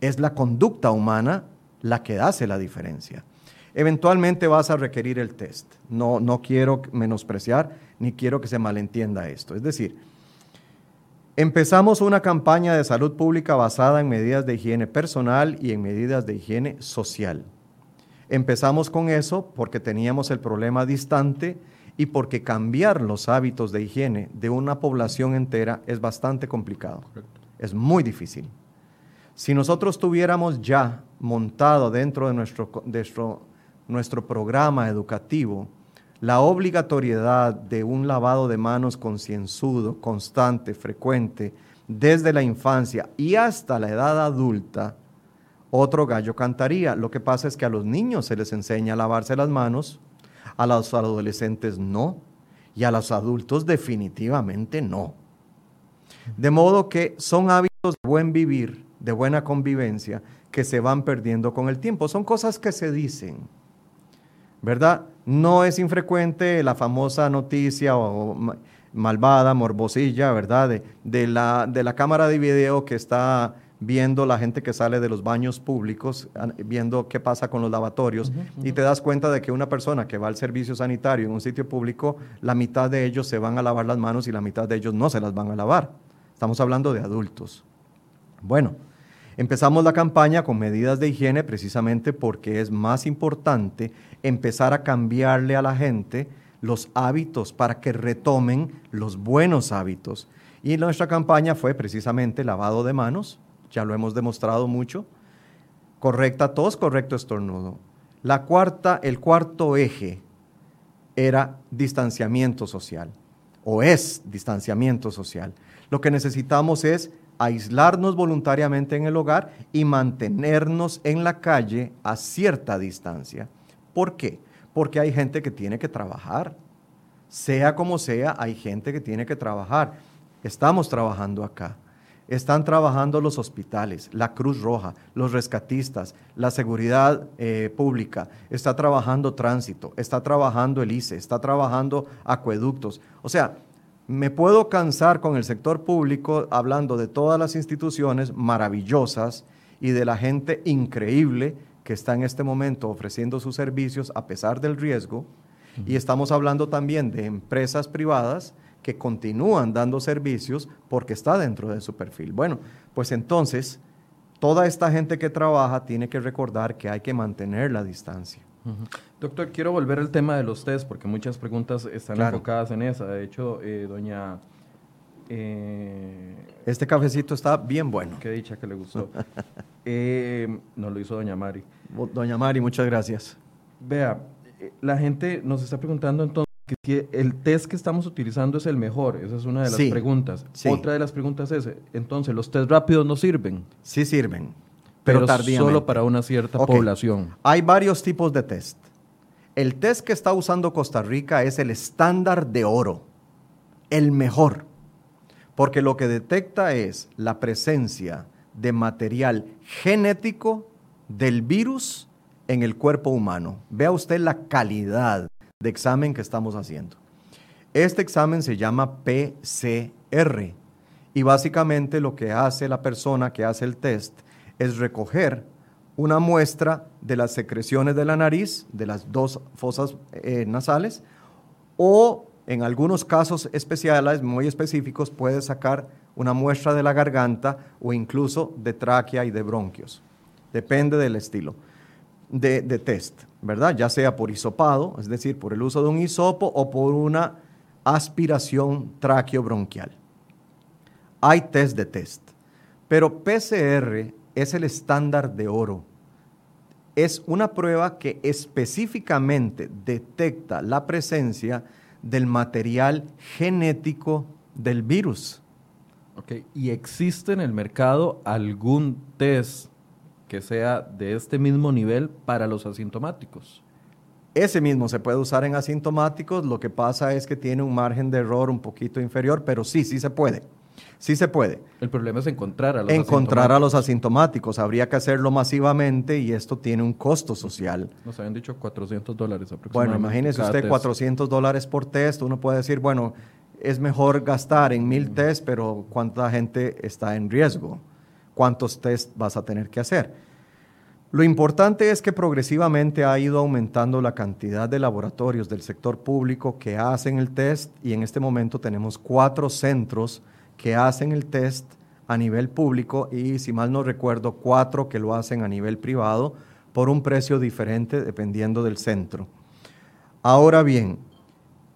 Es la conducta humana la que hace la diferencia. Eventualmente vas a requerir el test. No, no quiero menospreciar ni quiero que se malentienda esto. Es decir, empezamos una campaña de salud pública basada en medidas de higiene personal y en medidas de higiene social. Empezamos con eso porque teníamos el problema distante y porque cambiar los hábitos de higiene de una población entera es bastante complicado. Es muy difícil. Si nosotros tuviéramos ya montado dentro de nuestro, nuestro, nuestro programa educativo la obligatoriedad de un lavado de manos concienzudo, constante, frecuente, desde la infancia y hasta la edad adulta, otro gallo cantaría. Lo que pasa es que a los niños se les enseña a lavarse las manos, a los adolescentes no, y a los adultos definitivamente no. De modo que son hábitos de buen vivir, de buena convivencia, que se van perdiendo con el tiempo. Son cosas que se dicen, ¿verdad? No es infrecuente la famosa noticia o malvada, morbosilla, ¿verdad? De, de, la, de la cámara de video que está viendo la gente que sale de los baños públicos, viendo qué pasa con los lavatorios, y te das cuenta de que una persona que va al servicio sanitario en un sitio público, la mitad de ellos se van a lavar las manos y la mitad de ellos no se las van a lavar. Estamos hablando de adultos. Bueno, empezamos la campaña con medidas de higiene precisamente porque es más importante empezar a cambiarle a la gente los hábitos para que retomen los buenos hábitos. Y nuestra campaña fue precisamente lavado de manos, ya lo hemos demostrado mucho, correcta tos, correcto estornudo. La cuarta, el cuarto eje era distanciamiento social, o es distanciamiento social. Lo que necesitamos es aislarnos voluntariamente en el hogar y mantenernos en la calle a cierta distancia. ¿Por qué? Porque hay gente que tiene que trabajar. Sea como sea, hay gente que tiene que trabajar. Estamos trabajando acá. Están trabajando los hospitales, la Cruz Roja, los rescatistas, la seguridad eh, pública, está trabajando tránsito, está trabajando el ICE, está trabajando acueductos. O sea, me puedo cansar con el sector público hablando de todas las instituciones maravillosas y de la gente increíble que está en este momento ofreciendo sus servicios a pesar del riesgo. Y estamos hablando también de empresas privadas que continúan dando servicios porque está dentro de su perfil. Bueno, pues entonces, toda esta gente que trabaja tiene que recordar que hay que mantener la distancia. Doctor, quiero volver al tema de los test porque muchas preguntas están enfocadas en esa. De hecho, eh, doña... Eh, este cafecito está bien bueno. Qué dicha que le gustó. eh, nos lo hizo doña Mari. Doña Mari, muchas gracias. Vea, la gente nos está preguntando entonces que el test que estamos utilizando es el mejor. Esa es una de las preguntas. Otra de las preguntas es, entonces, ¿los test rápidos no sirven? Sí sirven, pero, solo para una cierta población. Hay varios tipos de test. El test que está usando Costa Rica es el estándar de oro, el mejor, porque lo que detecta es la presencia de material genético del virus en el cuerpo humano. Vea usted la calidad de examen que estamos haciendo. Este examen se llama PCR y básicamente lo que hace la persona que hace el test es recoger una muestra de las secreciones de la nariz, de las dos fosas eh, nasales, o en algunos casos especiales, muy específicos, puede sacar una muestra de la garganta o incluso de tráquea y de bronquios. Depende del estilo de, test, ¿verdad? Ya sea por hisopado, es decir, por el uso de un hisopo o por una aspiración bronquial. Hay test de test, pero PCR es el estándar de oro. Es una prueba que específicamente detecta la presencia del material genético del virus. Okay. ¿Y existe en el mercado algún test que sea de este mismo nivel para los asintomáticos. Ese mismo se puede usar en asintomáticos, lo que pasa es que tiene un margen de error un poquito inferior, pero sí, sí se puede. Sí se puede. El problema es encontrar a los Encontrar a los asintomáticos. Habría que hacerlo masivamente y esto tiene un costo social. Nos habían dicho 400 dólares aproximadamente. Bueno, imagínese usted 400 dólares por test. Uno puede decir, bueno, es mejor gastar en mil test, pero ¿cuánta gente está en riesgo? Cuántos test vas a tener que hacer. Lo importante es que progresivamente ha ido aumentando la cantidad de laboratorios del sector público que hacen el test y en este momento tenemos cuatro centros que hacen el test a nivel público y si mal no recuerdo cuatro que lo hacen a nivel privado por un precio diferente dependiendo del centro. Ahora bien,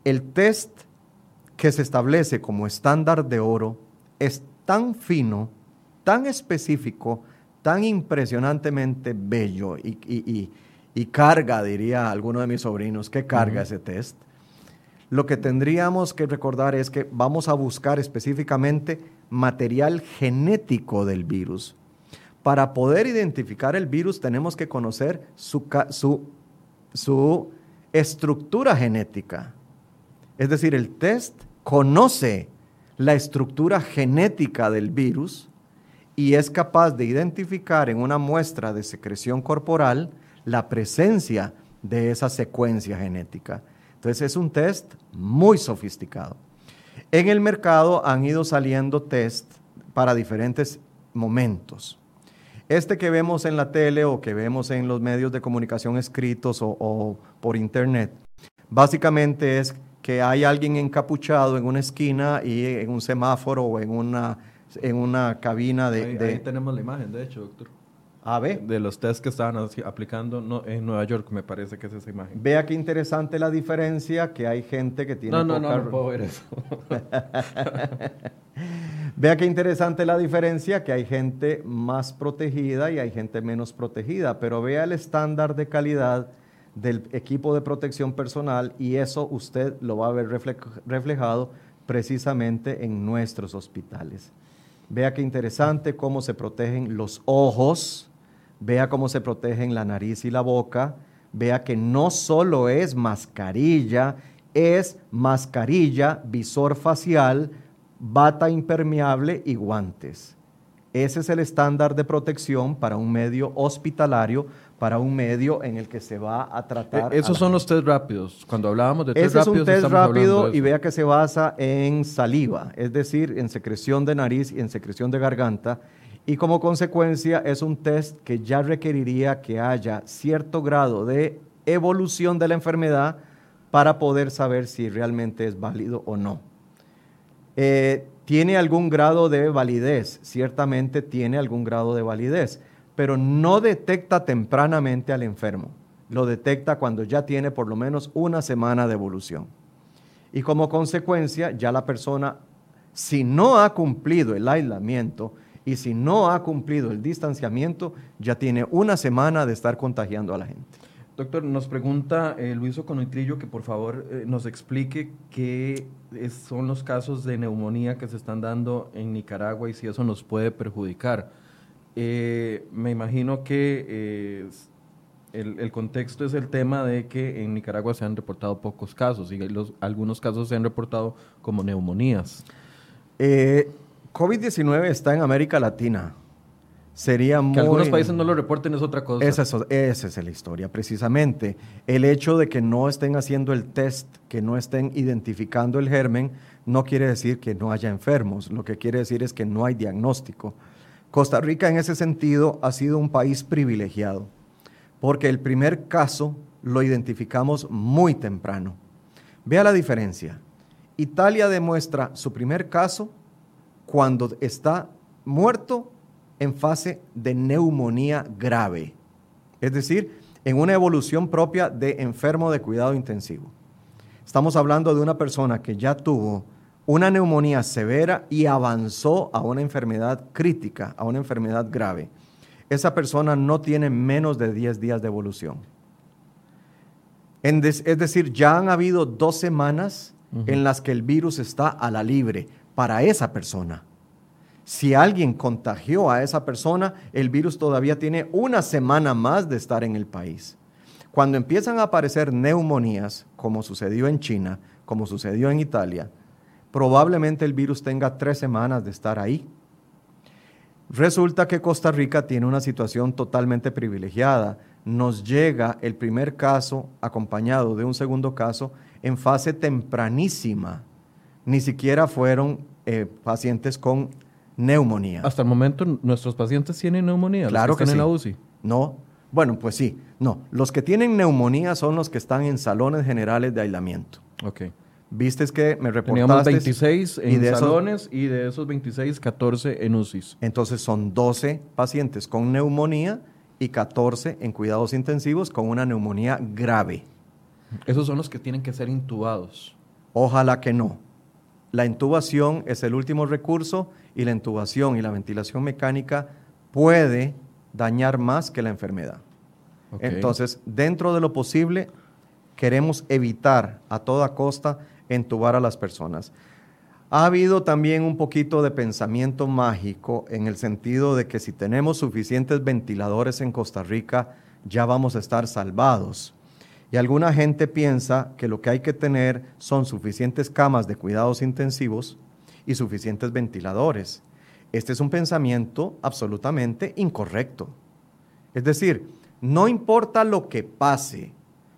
el test que se establece como estándar de oro es tan fino tan específico, tan impresionantemente bello y, carga, diría alguno de mis sobrinos, que carga ese test. Lo que tendríamos que recordar es que vamos a buscar específicamente material genético del virus. Para poder identificar el virus tenemos que conocer su, su estructura genética. Es decir, el test conoce la estructura genética del virus y es capaz de identificar en una muestra de secreción corporal la presencia de esa secuencia genética. Entonces es un test muy sofisticado. En el mercado han ido saliendo test para diferentes momentos. Este que vemos en la tele o que vemos en los medios de comunicación escritos o, por internet, básicamente es que hay alguien encapuchado en una esquina y en un semáforo o en una, en una cabina de, ahí tenemos la imagen, de hecho, doctor. A ver. De los test que estaban aplicando en Nueva York, me parece que es esa imagen. Vea qué interesante la diferencia, que hay gente que tiene... No, no, no, no puedo ver eso. Vea qué interesante la diferencia, que hay gente más protegida y hay gente menos protegida, pero vea el estándar de calidad del equipo de protección personal y eso usted lo va a ver reflejado precisamente en nuestros hospitales. Vea qué interesante cómo se protegen los ojos, vea cómo se protegen la nariz y la boca, vea que no solo es mascarilla, es mascarilla, visor facial, bata impermeable y guantes. Ese es el estándar de protección para un medio hospitalario, para un medio en el que se va a tratar. Eh, esos son los test rápidos. Cuando hablábamos de test Ese rápidos. es un test rápido y vea que se basa en saliva, es decir, en secreción de nariz y en secreción de garganta y como consecuencia es un test que ya requeriría que haya cierto grado de evolución de la enfermedad para poder saber si realmente es válido o no. Eh, tiene algún grado de validez, ciertamente tiene algún grado de validez, pero no detecta tempranamente al enfermo. Lo detecta cuando ya tiene por lo menos una semana de evolución. Y como consecuencia, ya la persona, si no ha cumplido el aislamiento, y si no ha cumplido el distanciamiento, ya tiene una semana de estar contagiando a la gente. Doctor, nos pregunta eh, Luis Oconitrillo que por favor eh, nos explique qué son los casos de neumonía que se están dando en Nicaragua y si eso nos puede perjudicar. Eh, me imagino que el, el, contexto es el tema de que en Nicaragua se han reportado pocos casos y los, algunos casos se han reportado como neumonías. COVID-19 está en América Latina. Sería que algunos países no lo reporten es otra cosa. Esa es, la historia, precisamente. El hecho de que no estén haciendo el test, que no estén identificando el germen, no quiere decir que no haya enfermos. Lo que quiere decir es que no hay diagnóstico. Costa Rica en ese sentido ha sido un país privilegiado, porque el primer caso lo identificamos muy temprano. Vea la diferencia. Italia demuestra su primer caso cuando está muerto en fase de neumonía grave, es decir, en una evolución propia de enfermo de cuidado intensivo. Estamos hablando de una persona que ya tuvo una neumonía severa y avanzó a una enfermedad crítica, a una enfermedad grave. Esa persona no tiene menos de 10 días de evolución. es decir, ya han habido dos semanas en las que el virus está a la libre para esa persona. Si alguien contagió a esa persona, el virus todavía tiene una semana más de estar en el país. Cuando empiezan a aparecer neumonías, como sucedió en China, como sucedió en Italia, probablemente el virus tenga tres semanas de estar ahí. Resulta que Costa Rica tiene una situación totalmente privilegiada. Nos llega el primer caso acompañado de un segundo caso en fase tempranísima ni siquiera fueron eh, pacientes con neumonía. Hasta el momento nuestros pacientes tienen neumonía. Claro que, están en la UCI. No, bueno, pues sí, no. Los que tienen neumonía son los que están en salones generales de aislamiento. Ok. Viste que me reportaste. Teníamos 26 en salones y de esos 26, 14 en UCIs. Entonces son 12 pacientes con neumonía y 14 en cuidados intensivos con una neumonía grave. Esos son los que tienen que ser intubados. Ojalá que no. La intubación es el último recurso y la intubación y la ventilación mecánica puede dañar más que la enfermedad. Entonces, dentro de lo posible, queremos evitar a toda costa entubar a las personas. Ha habido también un poquito de pensamiento mágico en el sentido de que si tenemos suficientes ventiladores en Costa Rica, ya vamos a estar salvados. Y alguna gente piensa que lo que hay que tener son suficientes camas de cuidados intensivos y suficientes ventiladores. Este es un pensamiento absolutamente incorrecto. Es decir, no importa lo que pase,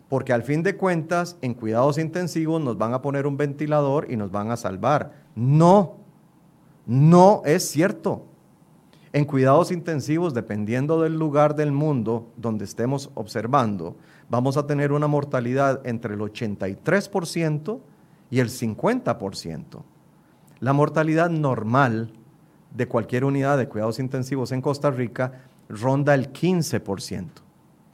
porque al fin de cuentas en cuidados intensivos nos van a poner un ventilador y nos van a salvar. No, no es cierto. En cuidados intensivos, dependiendo del lugar del mundo donde estemos observando, vamos a tener una mortalidad entre el 83% y el 50%. La mortalidad normal de cualquier unidad de cuidados intensivos en Costa Rica ronda el 15%.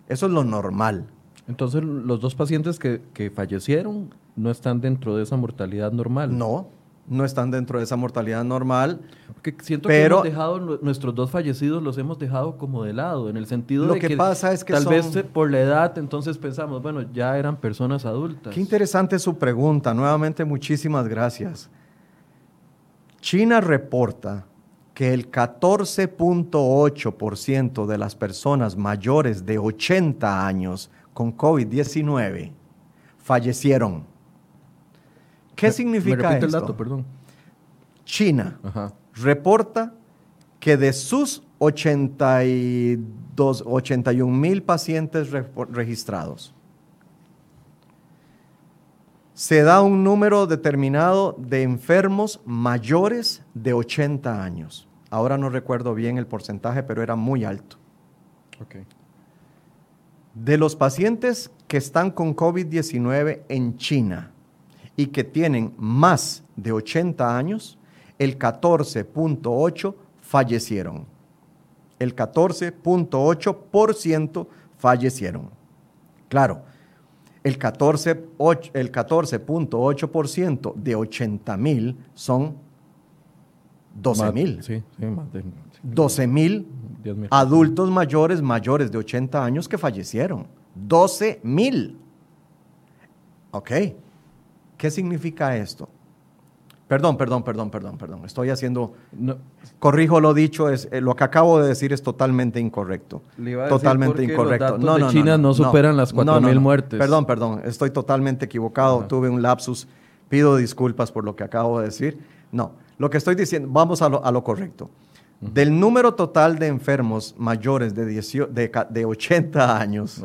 Eso es lo normal. Entonces, los dos pacientes que, que fallecieron no están dentro de esa mortalidad normal. No, no están dentro de esa mortalidad normal. Porque siento que hemos dejado nuestros dos fallecidos los hemos dejado como de lado, en el sentido lo de que, que pasa es que tal vez por la edad entonces pensamos, bueno, ya eran personas adultas. Qué interesante su pregunta. Nuevamente muchísimas gracias. China reporta que el 14.8% de las personas mayores de 80 años con COVID-19 fallecieron. ¿Qué significa me esto? el dato, perdón. China reporta que de sus 82, 81 mil pacientes registrados, se da un número determinado de enfermos mayores de 80 años. Ahora no recuerdo bien el porcentaje, pero era muy alto. De los pacientes que están con COVID-19 en China y que tienen más de 80 años, el 14.8 fallecieron. El 14.8% fallecieron. Claro, el 14.8% de 80 mil son 12 mil. Sí, sí, más de, 12 mil adultos mayores, mayores de 80 años que fallecieron. 12 mil. Ok. ¿Qué significa esto? Perdón, perdón, perdón, perdón, perdón. Estoy haciendo. corrijo lo dicho, es, eh, lo que acabo de decir es totalmente incorrecto. totalmente incorrecto. no, no, China no, superan las 4.000 muertes. Perdón, perdón, estoy totalmente equivocado. Tuve un lapsus. Pido disculpas por lo que acabo de decir. No, lo que estoy diciendo, vamos a lo, correcto. Del número total de enfermos mayores de, de, 80 años,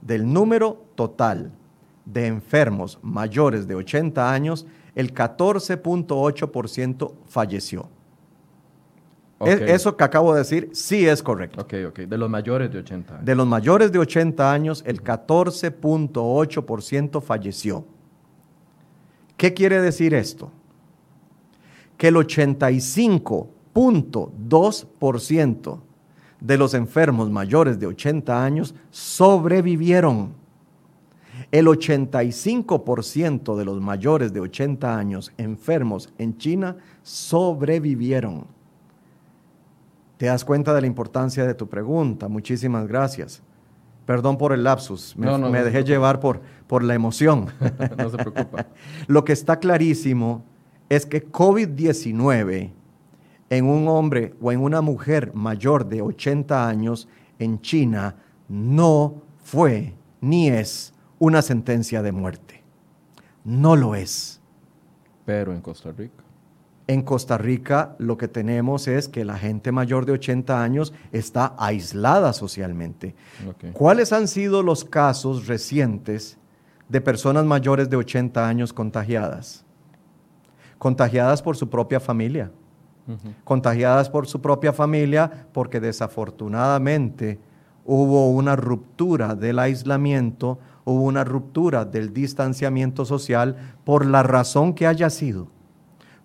del número total de enfermos mayores de 80 años, el 14.8% falleció. eso que acabo de decir sí es correcto. Ok, ok. De los mayores de 80 años. De los mayores de 80 años, el 14.8% falleció. ¿Qué quiere decir esto? Que el 85.2% de los enfermos mayores de 80 años sobrevivieron. El 85% de los mayores de 80 años enfermos en China sobrevivieron. ¿Te das cuenta de la importancia de tu pregunta? Muchísimas gracias. Perdón por el lapsus, me, dejé llevar por, por la emoción. no se preocupa. Lo que está clarísimo es que COVID-19 en un hombre o en una mujer mayor de 80 años en China no fue ni es una sentencia de muerte. No lo es. Pero en Costa Rica. En Costa Rica lo que tenemos es que la gente mayor de 80 años está aislada socialmente. ¿Cuáles han sido los casos recientes de personas mayores de 80 años contagiadas? Contagiadas por su propia familia. Contagiadas por su propia familia porque desafortunadamente hubo una ruptura del aislamiento hubo una ruptura del distanciamiento social por la razón que haya sido,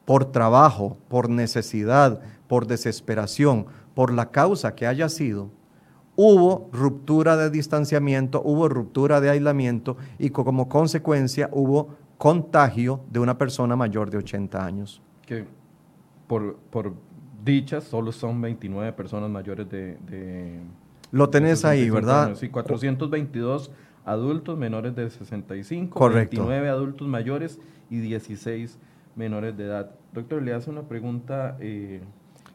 por trabajo, por necesidad, por desesperación, por la causa que haya sido, hubo ruptura de distanciamiento, hubo ruptura de aislamiento y como consecuencia hubo contagio de una persona mayor de 80 años. Que por, por dichas solo son 29 personas mayores de... Lo tenés ahí, ¿verdad? Sí, 422 adultos menores de 65, Correcto. 29 adultos mayores y 16 menores de edad. Doctor, le hace una pregunta, eh,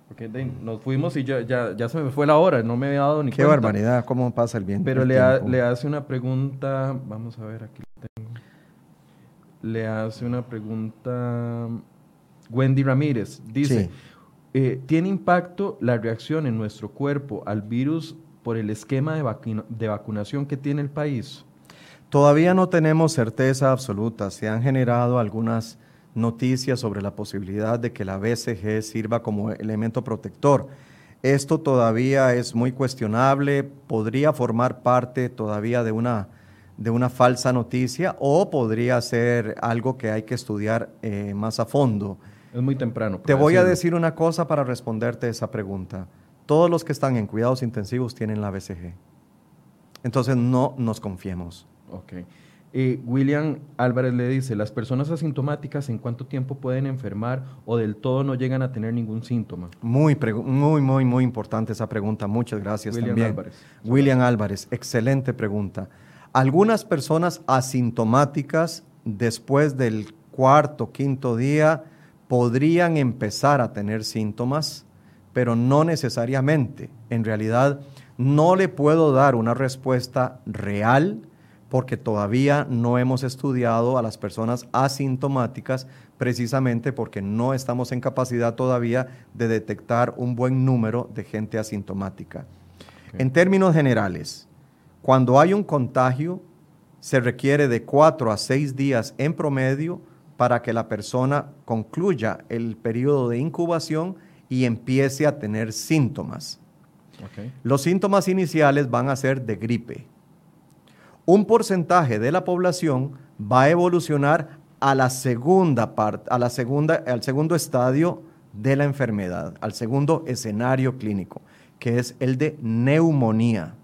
porque nos fuimos y ya, ya, se me fue la hora, no me había dado ni Qué barbaridad, cómo pasa el bien. Pero le, le, hace una pregunta, vamos a ver, aquí tengo. Le hace una pregunta Wendy Ramírez, dice, eh, ¿tiene impacto la reacción en nuestro cuerpo al virus por el esquema de, de vacunación que tiene el país? Todavía no tenemos certeza absoluta. Se han generado algunas noticias sobre la posibilidad de que la BCG sirva como elemento protector. Esto todavía es muy cuestionable, podría formar parte todavía de una, de una falsa noticia o podría ser algo que hay que estudiar eh, más a fondo. Es muy temprano. Te voy a decir una cosa para responderte esa pregunta. Todos los que están en cuidados intensivos tienen la BCG. Entonces no nos confiemos. Ok. Eh, William Álvarez le dice, las personas asintomáticas en cuánto tiempo pueden enfermar o del todo no llegan a tener ningún síntoma. Muy, muy, muy, muy importante esa pregunta. Muchas gracias William también. Álvarez. William Álvarez, excelente pregunta. Algunas personas asintomáticas después del cuarto, quinto día podrían empezar a tener síntomas, pero no necesariamente. En realidad, no le puedo dar una respuesta real porque todavía no hemos estudiado a las personas asintomáticas precisamente porque no estamos en capacidad todavía de detectar un buen número de gente asintomática. En términos generales, cuando hay un contagio, se requiere de cuatro a seis días en promedio para que la persona concluya el periodo de incubación y empiece a tener síntomas. Los síntomas iniciales van a ser de gripe, un porcentaje de la población va a evolucionar a la segunda parte, a la segunda, al segundo estadio de la enfermedad, al segundo escenario clínico, que es el de neumonía,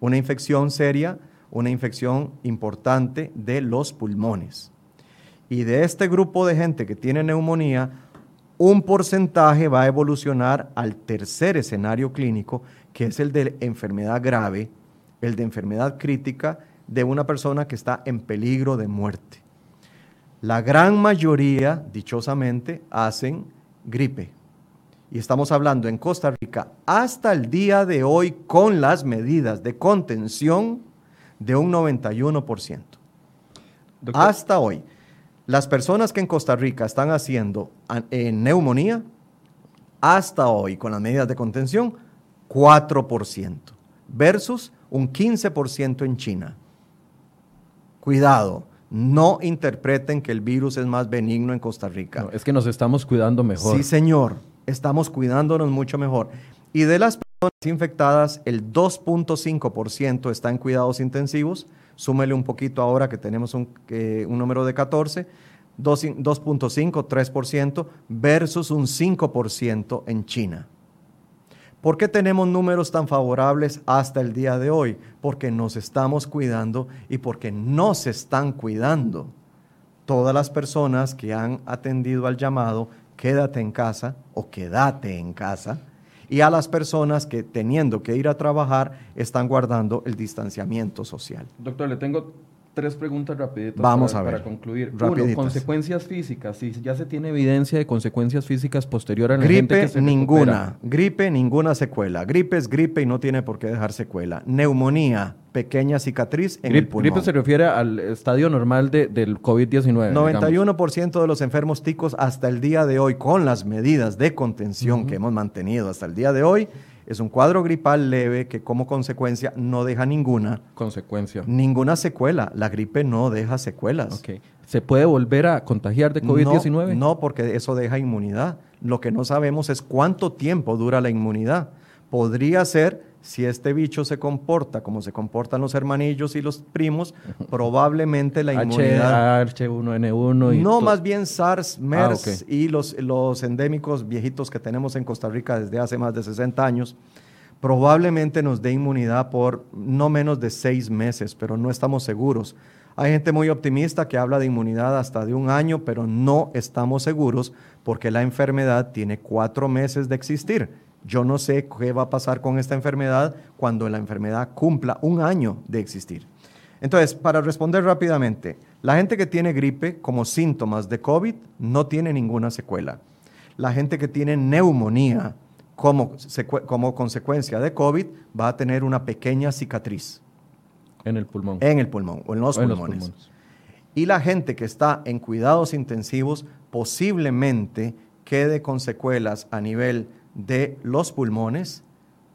una infección seria, una infección importante de los pulmones. Y de este grupo de gente que tiene neumonía, un porcentaje va a evolucionar al tercer escenario clínico, que es el de enfermedad grave, el de enfermedad crítica de una persona que está en peligro de muerte. La gran mayoría, dichosamente, hacen gripe. Y estamos hablando en Costa Rica hasta el día de hoy con las medidas de contención de un 91%. Hasta hoy. Las personas que en Costa Rica están haciendo en neumonía, hasta hoy con las medidas de contención, 4%, versus un 15% en China. Cuidado, no interpreten que el virus es más benigno en Costa Rica. es que nos estamos cuidando mejor. Sí, señor, estamos cuidándonos mucho mejor. Y de las personas infectadas, el 2.5% está en cuidados intensivos. Súmele un poquito ahora que tenemos un, un número de 14. 2.5, 3% versus un 5% en China. ¿Por qué tenemos números tan favorables hasta el día de hoy? Porque nos estamos cuidando y porque no se están cuidando. Todas las personas que han atendido al llamado, quédate en casa o quédate en casa, y a las personas que teniendo que ir a trabajar están guardando el distanciamiento social. Doctor, le tengo tres preguntas rapiditas Vamos para, a ver. para concluir. Uno, consecuencias físicas. Si ya se tiene evidencia de consecuencias físicas posterior a la gripe, gente que se ninguna. Gripe, ninguna secuela. Gripe es gripe y no tiene por qué dejar secuela. Neumonía, pequeña cicatriz en el pulmón. Gripe se refiere al estadio normal de, del COVID-19. 91% de los enfermos ticos hasta el día de hoy, con las medidas de contención que hemos mantenido hasta el día de hoy, es un cuadro gripal leve que como consecuencia no deja ninguna consecuencia. Ninguna secuela. La gripe no deja secuelas. ¿Se puede volver a contagiar de COVID-19? no, porque eso deja inmunidad. Lo que no sabemos es cuánto tiempo dura la inmunidad. Podría ser si este bicho se comporta como se comportan los hermanillos y los primos, probablemente la inmunidad... H1N1 y No, más bien SARS, ah, MERS y los, los endémicos viejitos que tenemos en Costa Rica desde hace más de 60 años, probablemente nos dé inmunidad por no menos de seis meses, pero no estamos seguros. Hay gente muy optimista que habla de inmunidad hasta de un año, pero no estamos seguros porque la enfermedad tiene cuatro meses de existir yo no sé qué va a pasar con esta enfermedad cuando la enfermedad cumpla un año de existir. Entonces, para responder rápidamente, la gente que tiene gripe como síntomas de COVID no tiene ninguna secuela. La gente que tiene neumonía como, como consecuencia de COVID va a tener una pequeña cicatriz. En el pulmón. En el pulmón o en los, pulmones. Y la gente que está en cuidados intensivos posiblemente quede con secuelas a nivel de los pulmones,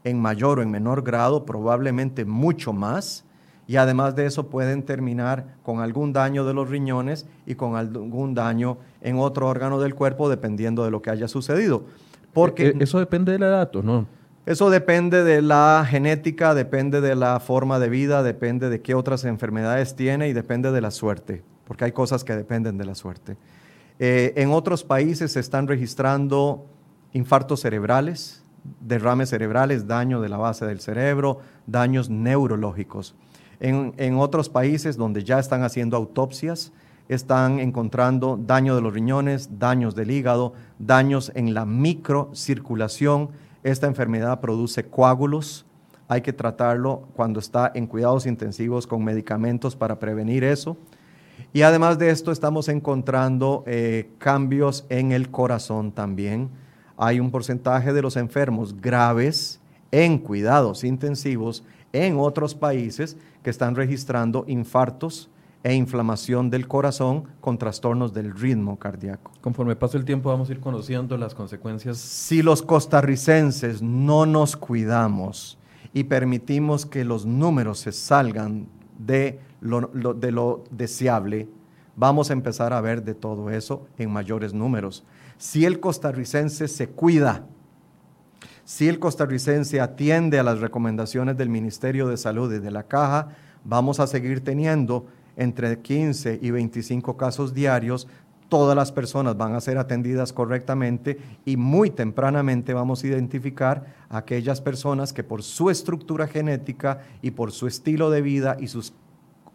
en mayor o en menor grado, probablemente mucho más, y además de eso pueden terminar con algún daño de los riñones y con algún daño en otro órgano del cuerpo dependiendo de lo que haya sucedido. Porque eh, eso depende de la edad, ¿o no? Eso depende de la genética, depende de la forma de vida, depende de qué otras enfermedades tiene y depende de la suerte, porque hay cosas que dependen de la suerte. Eh, en otros países se están registrando infartos cerebrales, derrames cerebrales, daño de la base del cerebro, daños neurológicos. En, en, otros países donde ya están haciendo autopsias, están encontrando daño de los riñones, daños del hígado, daños en la microcirculación, esta enfermedad produce coágulos, hay que tratarlo cuando está en cuidados intensivos con medicamentos para prevenir eso. Y además de esto estamos encontrando eh, cambios en el corazón también. Hay un porcentaje de los enfermos graves en cuidados intensivos en otros países que están registrando infartos, e inflamación del corazón con trastornos del ritmo cardíaco. Conforme pasa el tiempo vamos a ir conociendo las consecuencias. Si los costarricenses no nos cuidamos y permitimos que los números se salgan de lo, de lo deseable, vamos a empezar a ver de todo eso en mayores números. Si el costarricense se cuida, si el costarricense atiende a las recomendaciones del Ministerio de Salud y de la Caja, vamos a seguir teniendo entre 15 y 25 casos diarios, todas las personas van a ser atendidas correctamente y muy tempranamente vamos a identificar a aquellas personas que por su estructura genética y por su estilo de vida y sus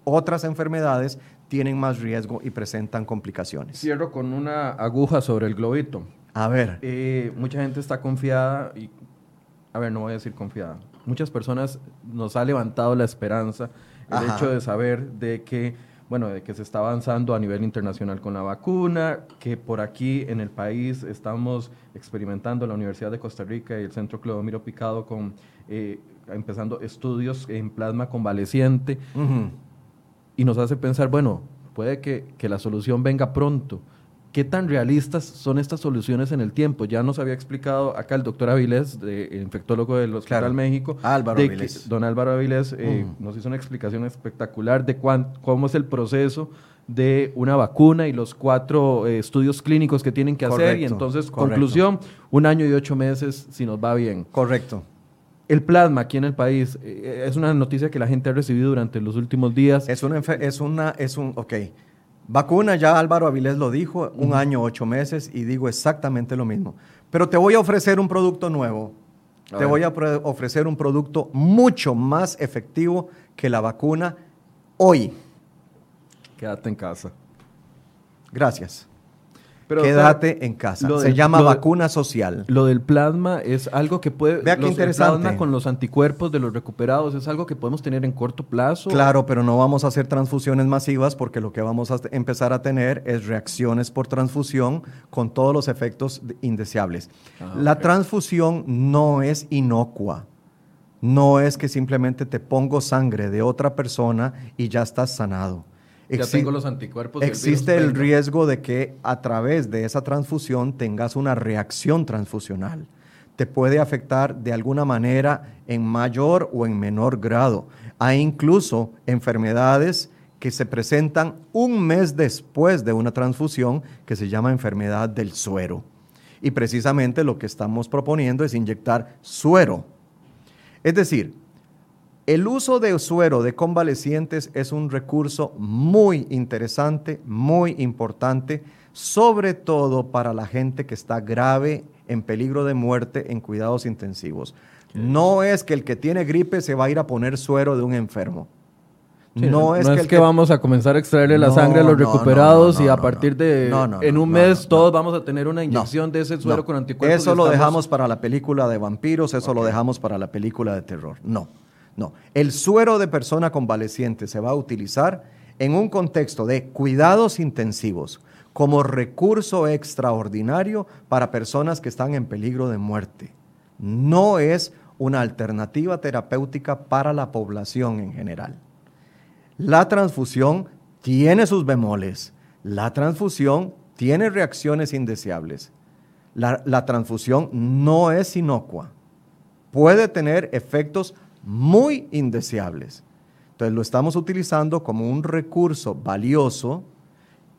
otras enfermedades tienen más riesgo y presentan complicaciones. Cierro con una aguja sobre el globito. A ver. Eh, mucha gente está confiada y, a ver, no voy a decir confiada. Muchas personas nos ha levantado la esperanza el hecho de saber de que, bueno, de que se está avanzando a nivel internacional con la vacuna, que por aquí en el país estamos experimentando la Universidad de Costa Rica y el Centro Clodomiro Picado con, eh, empezando estudios en plasma convaleciente, y nos hace pensar, bueno, puede que, que la solución venga pronto, ¿Qué tan realistas son estas soluciones en el tiempo? Ya nos había explicado acá el doctor Avilés, infectólogo del Hospital México. Álvaro Avilés. don Álvaro Avilés eh, nos hizo una explicación espectacular de cómo es el proceso de una vacuna y los cuatro eh, estudios clínicos que tienen que hacer. Y entonces, conclusión, un año y ocho meses si nos va bien. Correcto. El plasma aquí en el país eh, es una noticia que la gente ha recibido durante los últimos días. Es una, es una, es un, ok Vacuna, ya Álvaro Avilés lo dijo, un año, ocho meses, y digo exactamente lo mismo. Pero te voy a ofrecer un producto nuevo. te voy a ofrecer un producto mucho más efectivo que la vacuna hoy. Quédate en casa. Gracias. Quédate en casa. Se llama vacuna social. Lo del plasma es algo que puede. Vea qué interesante. plasma con los anticuerpos de los recuperados es algo que podemos tener en corto plazo. Claro, pero no vamos a hacer transfusiones masivas porque lo que vamos a empezar a tener es reacciones por transfusión con todos los efectos indeseables. Ah, La transfusión no es inocua. No es que simplemente te pongo sangre de otra persona y ya estás sanado ya tengo los anticuerpos. Existe el, riesgo de que a través de esa transfusión tengas una reacción transfusional. Te puede afectar de alguna manera en mayor o en menor grado. Hay incluso enfermedades que se presentan un mes después de una transfusión que se llama enfermedad del suero. Y precisamente lo que estamos proponiendo es inyectar suero. Es decir, el uso de suero de convalecientes es un recurso muy interesante, muy importante, sobre todo para la gente que está grave, en peligro de muerte, en cuidados intensivos. No es que el que tiene gripe se va a ir a poner suero de un enfermo. no, es, que, vamos a comenzar a extraerle la sangre a los recuperados y a partir de en un mes todos vamos a tener una inyección de ese suero con anticuerpos. Eso lo dejamos para la película de vampiros, eso lo dejamos para la película de terror. No. No, el suero de persona convaleciente se va a utilizar en un contexto de cuidados intensivos como recurso extraordinario para personas que están en peligro de muerte. No es una alternativa terapéutica para la población en general. La transfusión tiene sus bemoles. La transfusión tiene reacciones indeseables. La, la transfusión no es inocua. Puede tener efectos muy indeseables. Entonces lo estamos utilizando como un recurso valioso,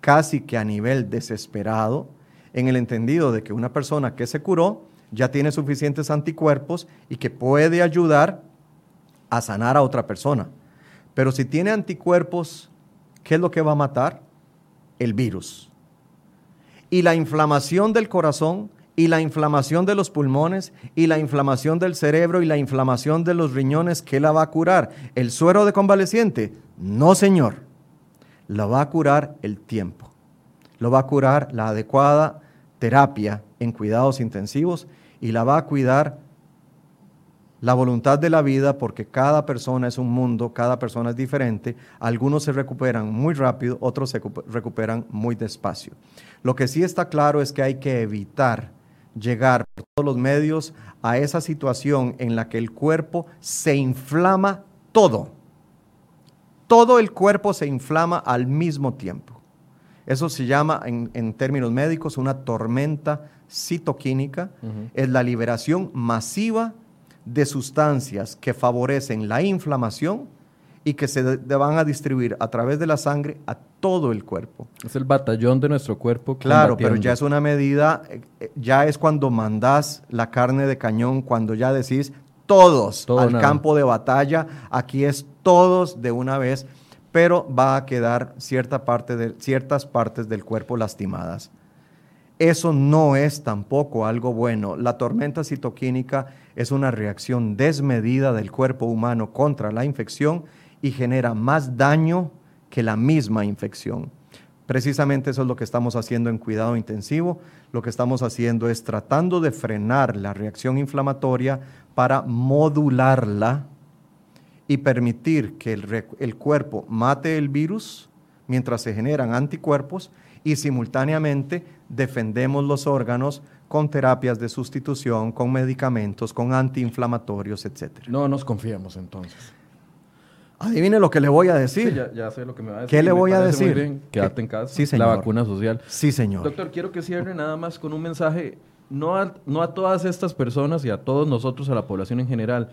casi que a nivel desesperado, en el entendido de que una persona que se curó ya tiene suficientes anticuerpos y que puede ayudar a sanar a otra persona. Pero si tiene anticuerpos, ¿qué es lo que va a matar? El virus. Y la inflamación del corazón y la inflamación de los pulmones y la inflamación del cerebro y la inflamación de los riñones, ¿qué la va a curar? ¿El suero de convaleciente? No, señor. La va a curar el tiempo. Lo va a curar la adecuada terapia en cuidados intensivos y la va a cuidar la voluntad de la vida, porque cada persona es un mundo, cada persona es diferente. Algunos se recuperan muy rápido, otros se recuperan muy despacio. Lo que sí está claro es que hay que evitar llegar por todos los medios a esa situación en la que el cuerpo se inflama todo. Todo el cuerpo se inflama al mismo tiempo. Eso se llama en, términos médicos una tormenta citoquímica. Es la liberación masiva de sustancias que favorecen la inflamación y que se van a distribuir a través de la sangre a todo el cuerpo. Es el batallón de nuestro cuerpo. Claro, pero ya es una medida, eh, eh, ya es cuando mandás la carne de cañón, cuando ya decís todos al campo de batalla, aquí es todos de una vez, pero va a quedar cierta parte de, ciertas partes del cuerpo lastimadas. Eso no es tampoco algo bueno. La tormenta citoquínica es una reacción desmedida del cuerpo humano contra la infección y genera más daño que la misma infección. Precisamente eso es lo que estamos haciendo en cuidado intensivo. Lo que estamos haciendo es tratando de frenar la reacción inflamatoria para modularla y permitir que el, cuerpo mate el virus mientras se generan anticuerpos y simultáneamente defendemos los órganos con terapias de sustitución, con medicamentos, con antiinflamatorios, etc. No nos confiamos entonces. Adivine lo que le voy a decir. Sí, ya, sé lo que me va a decir. ¿Qué le voy a decir? Quédate en casa. Sí, señor. La vacuna social. Sí, señor. Doctor, quiero que cierre nada más con un mensaje, no a, no a todas estas personas y a todos nosotros, a la población en general,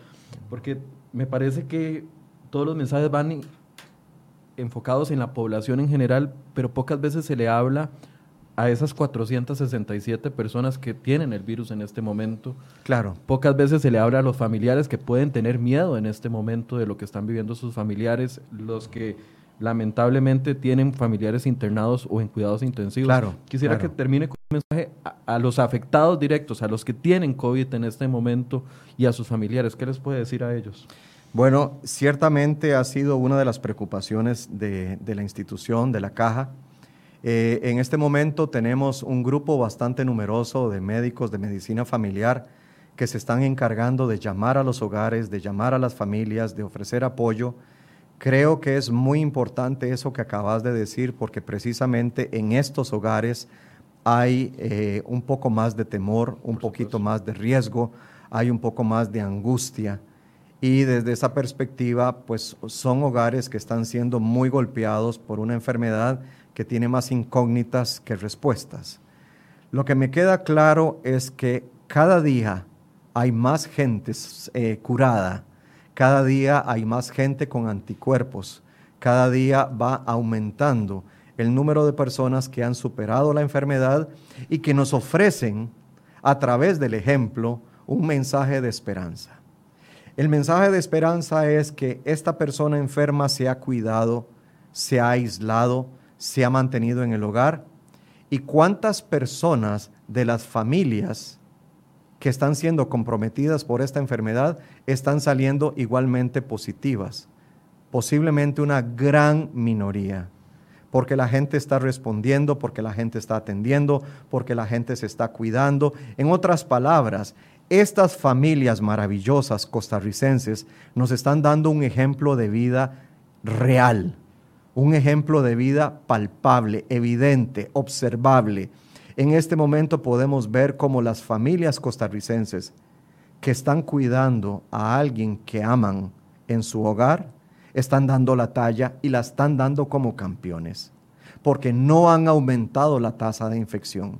porque me parece que todos los mensajes van enfocados en la población en general, pero pocas veces se le habla a esas 467 personas que tienen el virus en este momento. Claro. Pocas veces se le habla a los familiares que pueden tener miedo en este momento de lo que están viviendo sus familiares, los que lamentablemente tienen familiares internados o en cuidados intensivos. Claro. Quisiera que termine con un mensaje a, a, los afectados directos, a los que tienen COVID en este momento y a sus familiares. ¿Qué les puede decir a ellos? Bueno, ciertamente ha sido una de las preocupaciones de, la institución, de la caja. Eh, en este momento tenemos un grupo bastante numeroso de médicos de medicina familiar que se están encargando de llamar a los hogares, de llamar a las familias, de ofrecer apoyo. Creo que es muy importante eso que acabas de decir porque precisamente en estos hogares hay eh, un poco más de temor, un poquito más de riesgo, hay un poco más de angustia. Y desde esa perspectiva, pues son hogares que están siendo muy golpeados por una enfermedad que tiene más incógnitas que respuestas. Lo que me queda claro es que cada día hay más gente eh, curada, cada día hay más gente con anticuerpos, cada día va aumentando el número de personas que han superado la enfermedad y que nos ofrecen a través del ejemplo un mensaje de esperanza. El mensaje de esperanza es que esta persona enferma se ha cuidado, se ha aislado, se ha mantenido en el hogar. ¿Y cuántas personas de las familias que están siendo comprometidas por esta enfermedad están saliendo igualmente positivas? Posiblemente una gran minoría porque la gente está respondiendo, porque la gente está atendiendo, porque la gente se está cuidando. En otras palabras, estas familias maravillosas costarricenses nos están dando un ejemplo de vida real, un ejemplo de vida palpable, evidente, observable. En este momento podemos ver cómo las familias costarricenses que están cuidando a alguien que aman en su hogar, están dando la talla y la están dando como campeones, porque no han aumentado la tasa de infección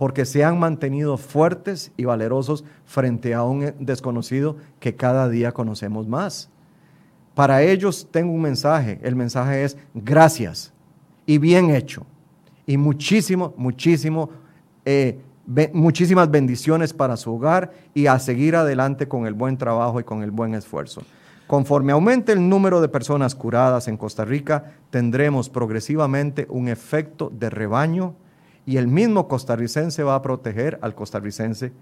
porque se han mantenido fuertes y valerosos frente a un desconocido que cada día conocemos más. Para ellos tengo un mensaje. El mensaje es gracias y bien hecho. Y muchísimo, muchísimo, eh, muchísimas bendiciones para su hogar y a seguir adelante con el buen trabajo y con el buen esfuerzo. Conforme aumente el número de personas curadas en Costa Rica, tendremos progresivamente un efecto de rebaño y el mismo costarricense va a proteger al costarricense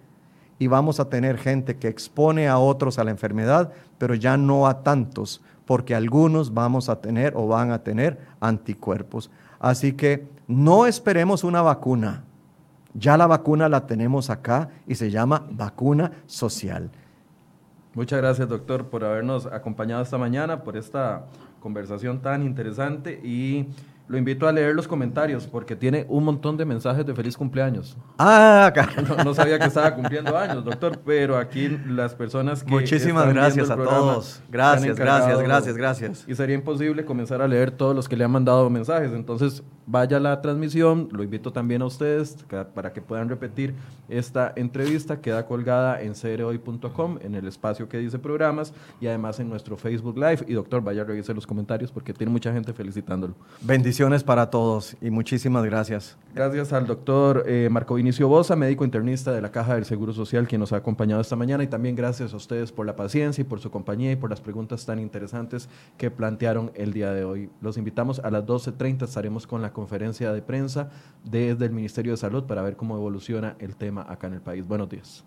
y vamos a tener gente que expone a otros a la enfermedad, pero ya no a tantos, porque algunos vamos a tener o van a tener anticuerpos. Así que no esperemos una vacuna. Ya la vacuna la tenemos acá y se llama vacuna social. Muchas gracias, doctor, por habernos acompañado esta mañana, por esta conversación tan interesante y lo invito a leer los comentarios porque tiene un montón de mensajes de feliz cumpleaños. Ah, no, no, sabía que estaba cumpliendo años, doctor, pero aquí las personas que. Muchísimas gracias a todos. Gracias, gracias, gracias, gracias. Y sería imposible comenzar a leer todos los que le han mandado mensajes. Entonces, vaya la transmisión. Lo invito también a ustedes para que puedan repetir esta entrevista. Queda colgada en cereoy.com, en el espacio que dice programas y además en nuestro Facebook Live. Y doctor, vaya a revisar los comentarios porque tiene mucha gente felicitándolo. Bendiciones para todos y muchísimas gracias. Gracias al doctor eh, Marco Vinicio Bosa, médico internista de la Caja del Seguro Social, quien nos ha acompañado esta mañana y también gracias a ustedes por la paciencia y por su compañía y por las preguntas tan interesantes que plantearon el día de hoy. Los invitamos a las 12.30, estaremos con la conferencia de prensa desde el Ministerio de Salud para ver cómo evoluciona el tema acá en el país. Buenos días.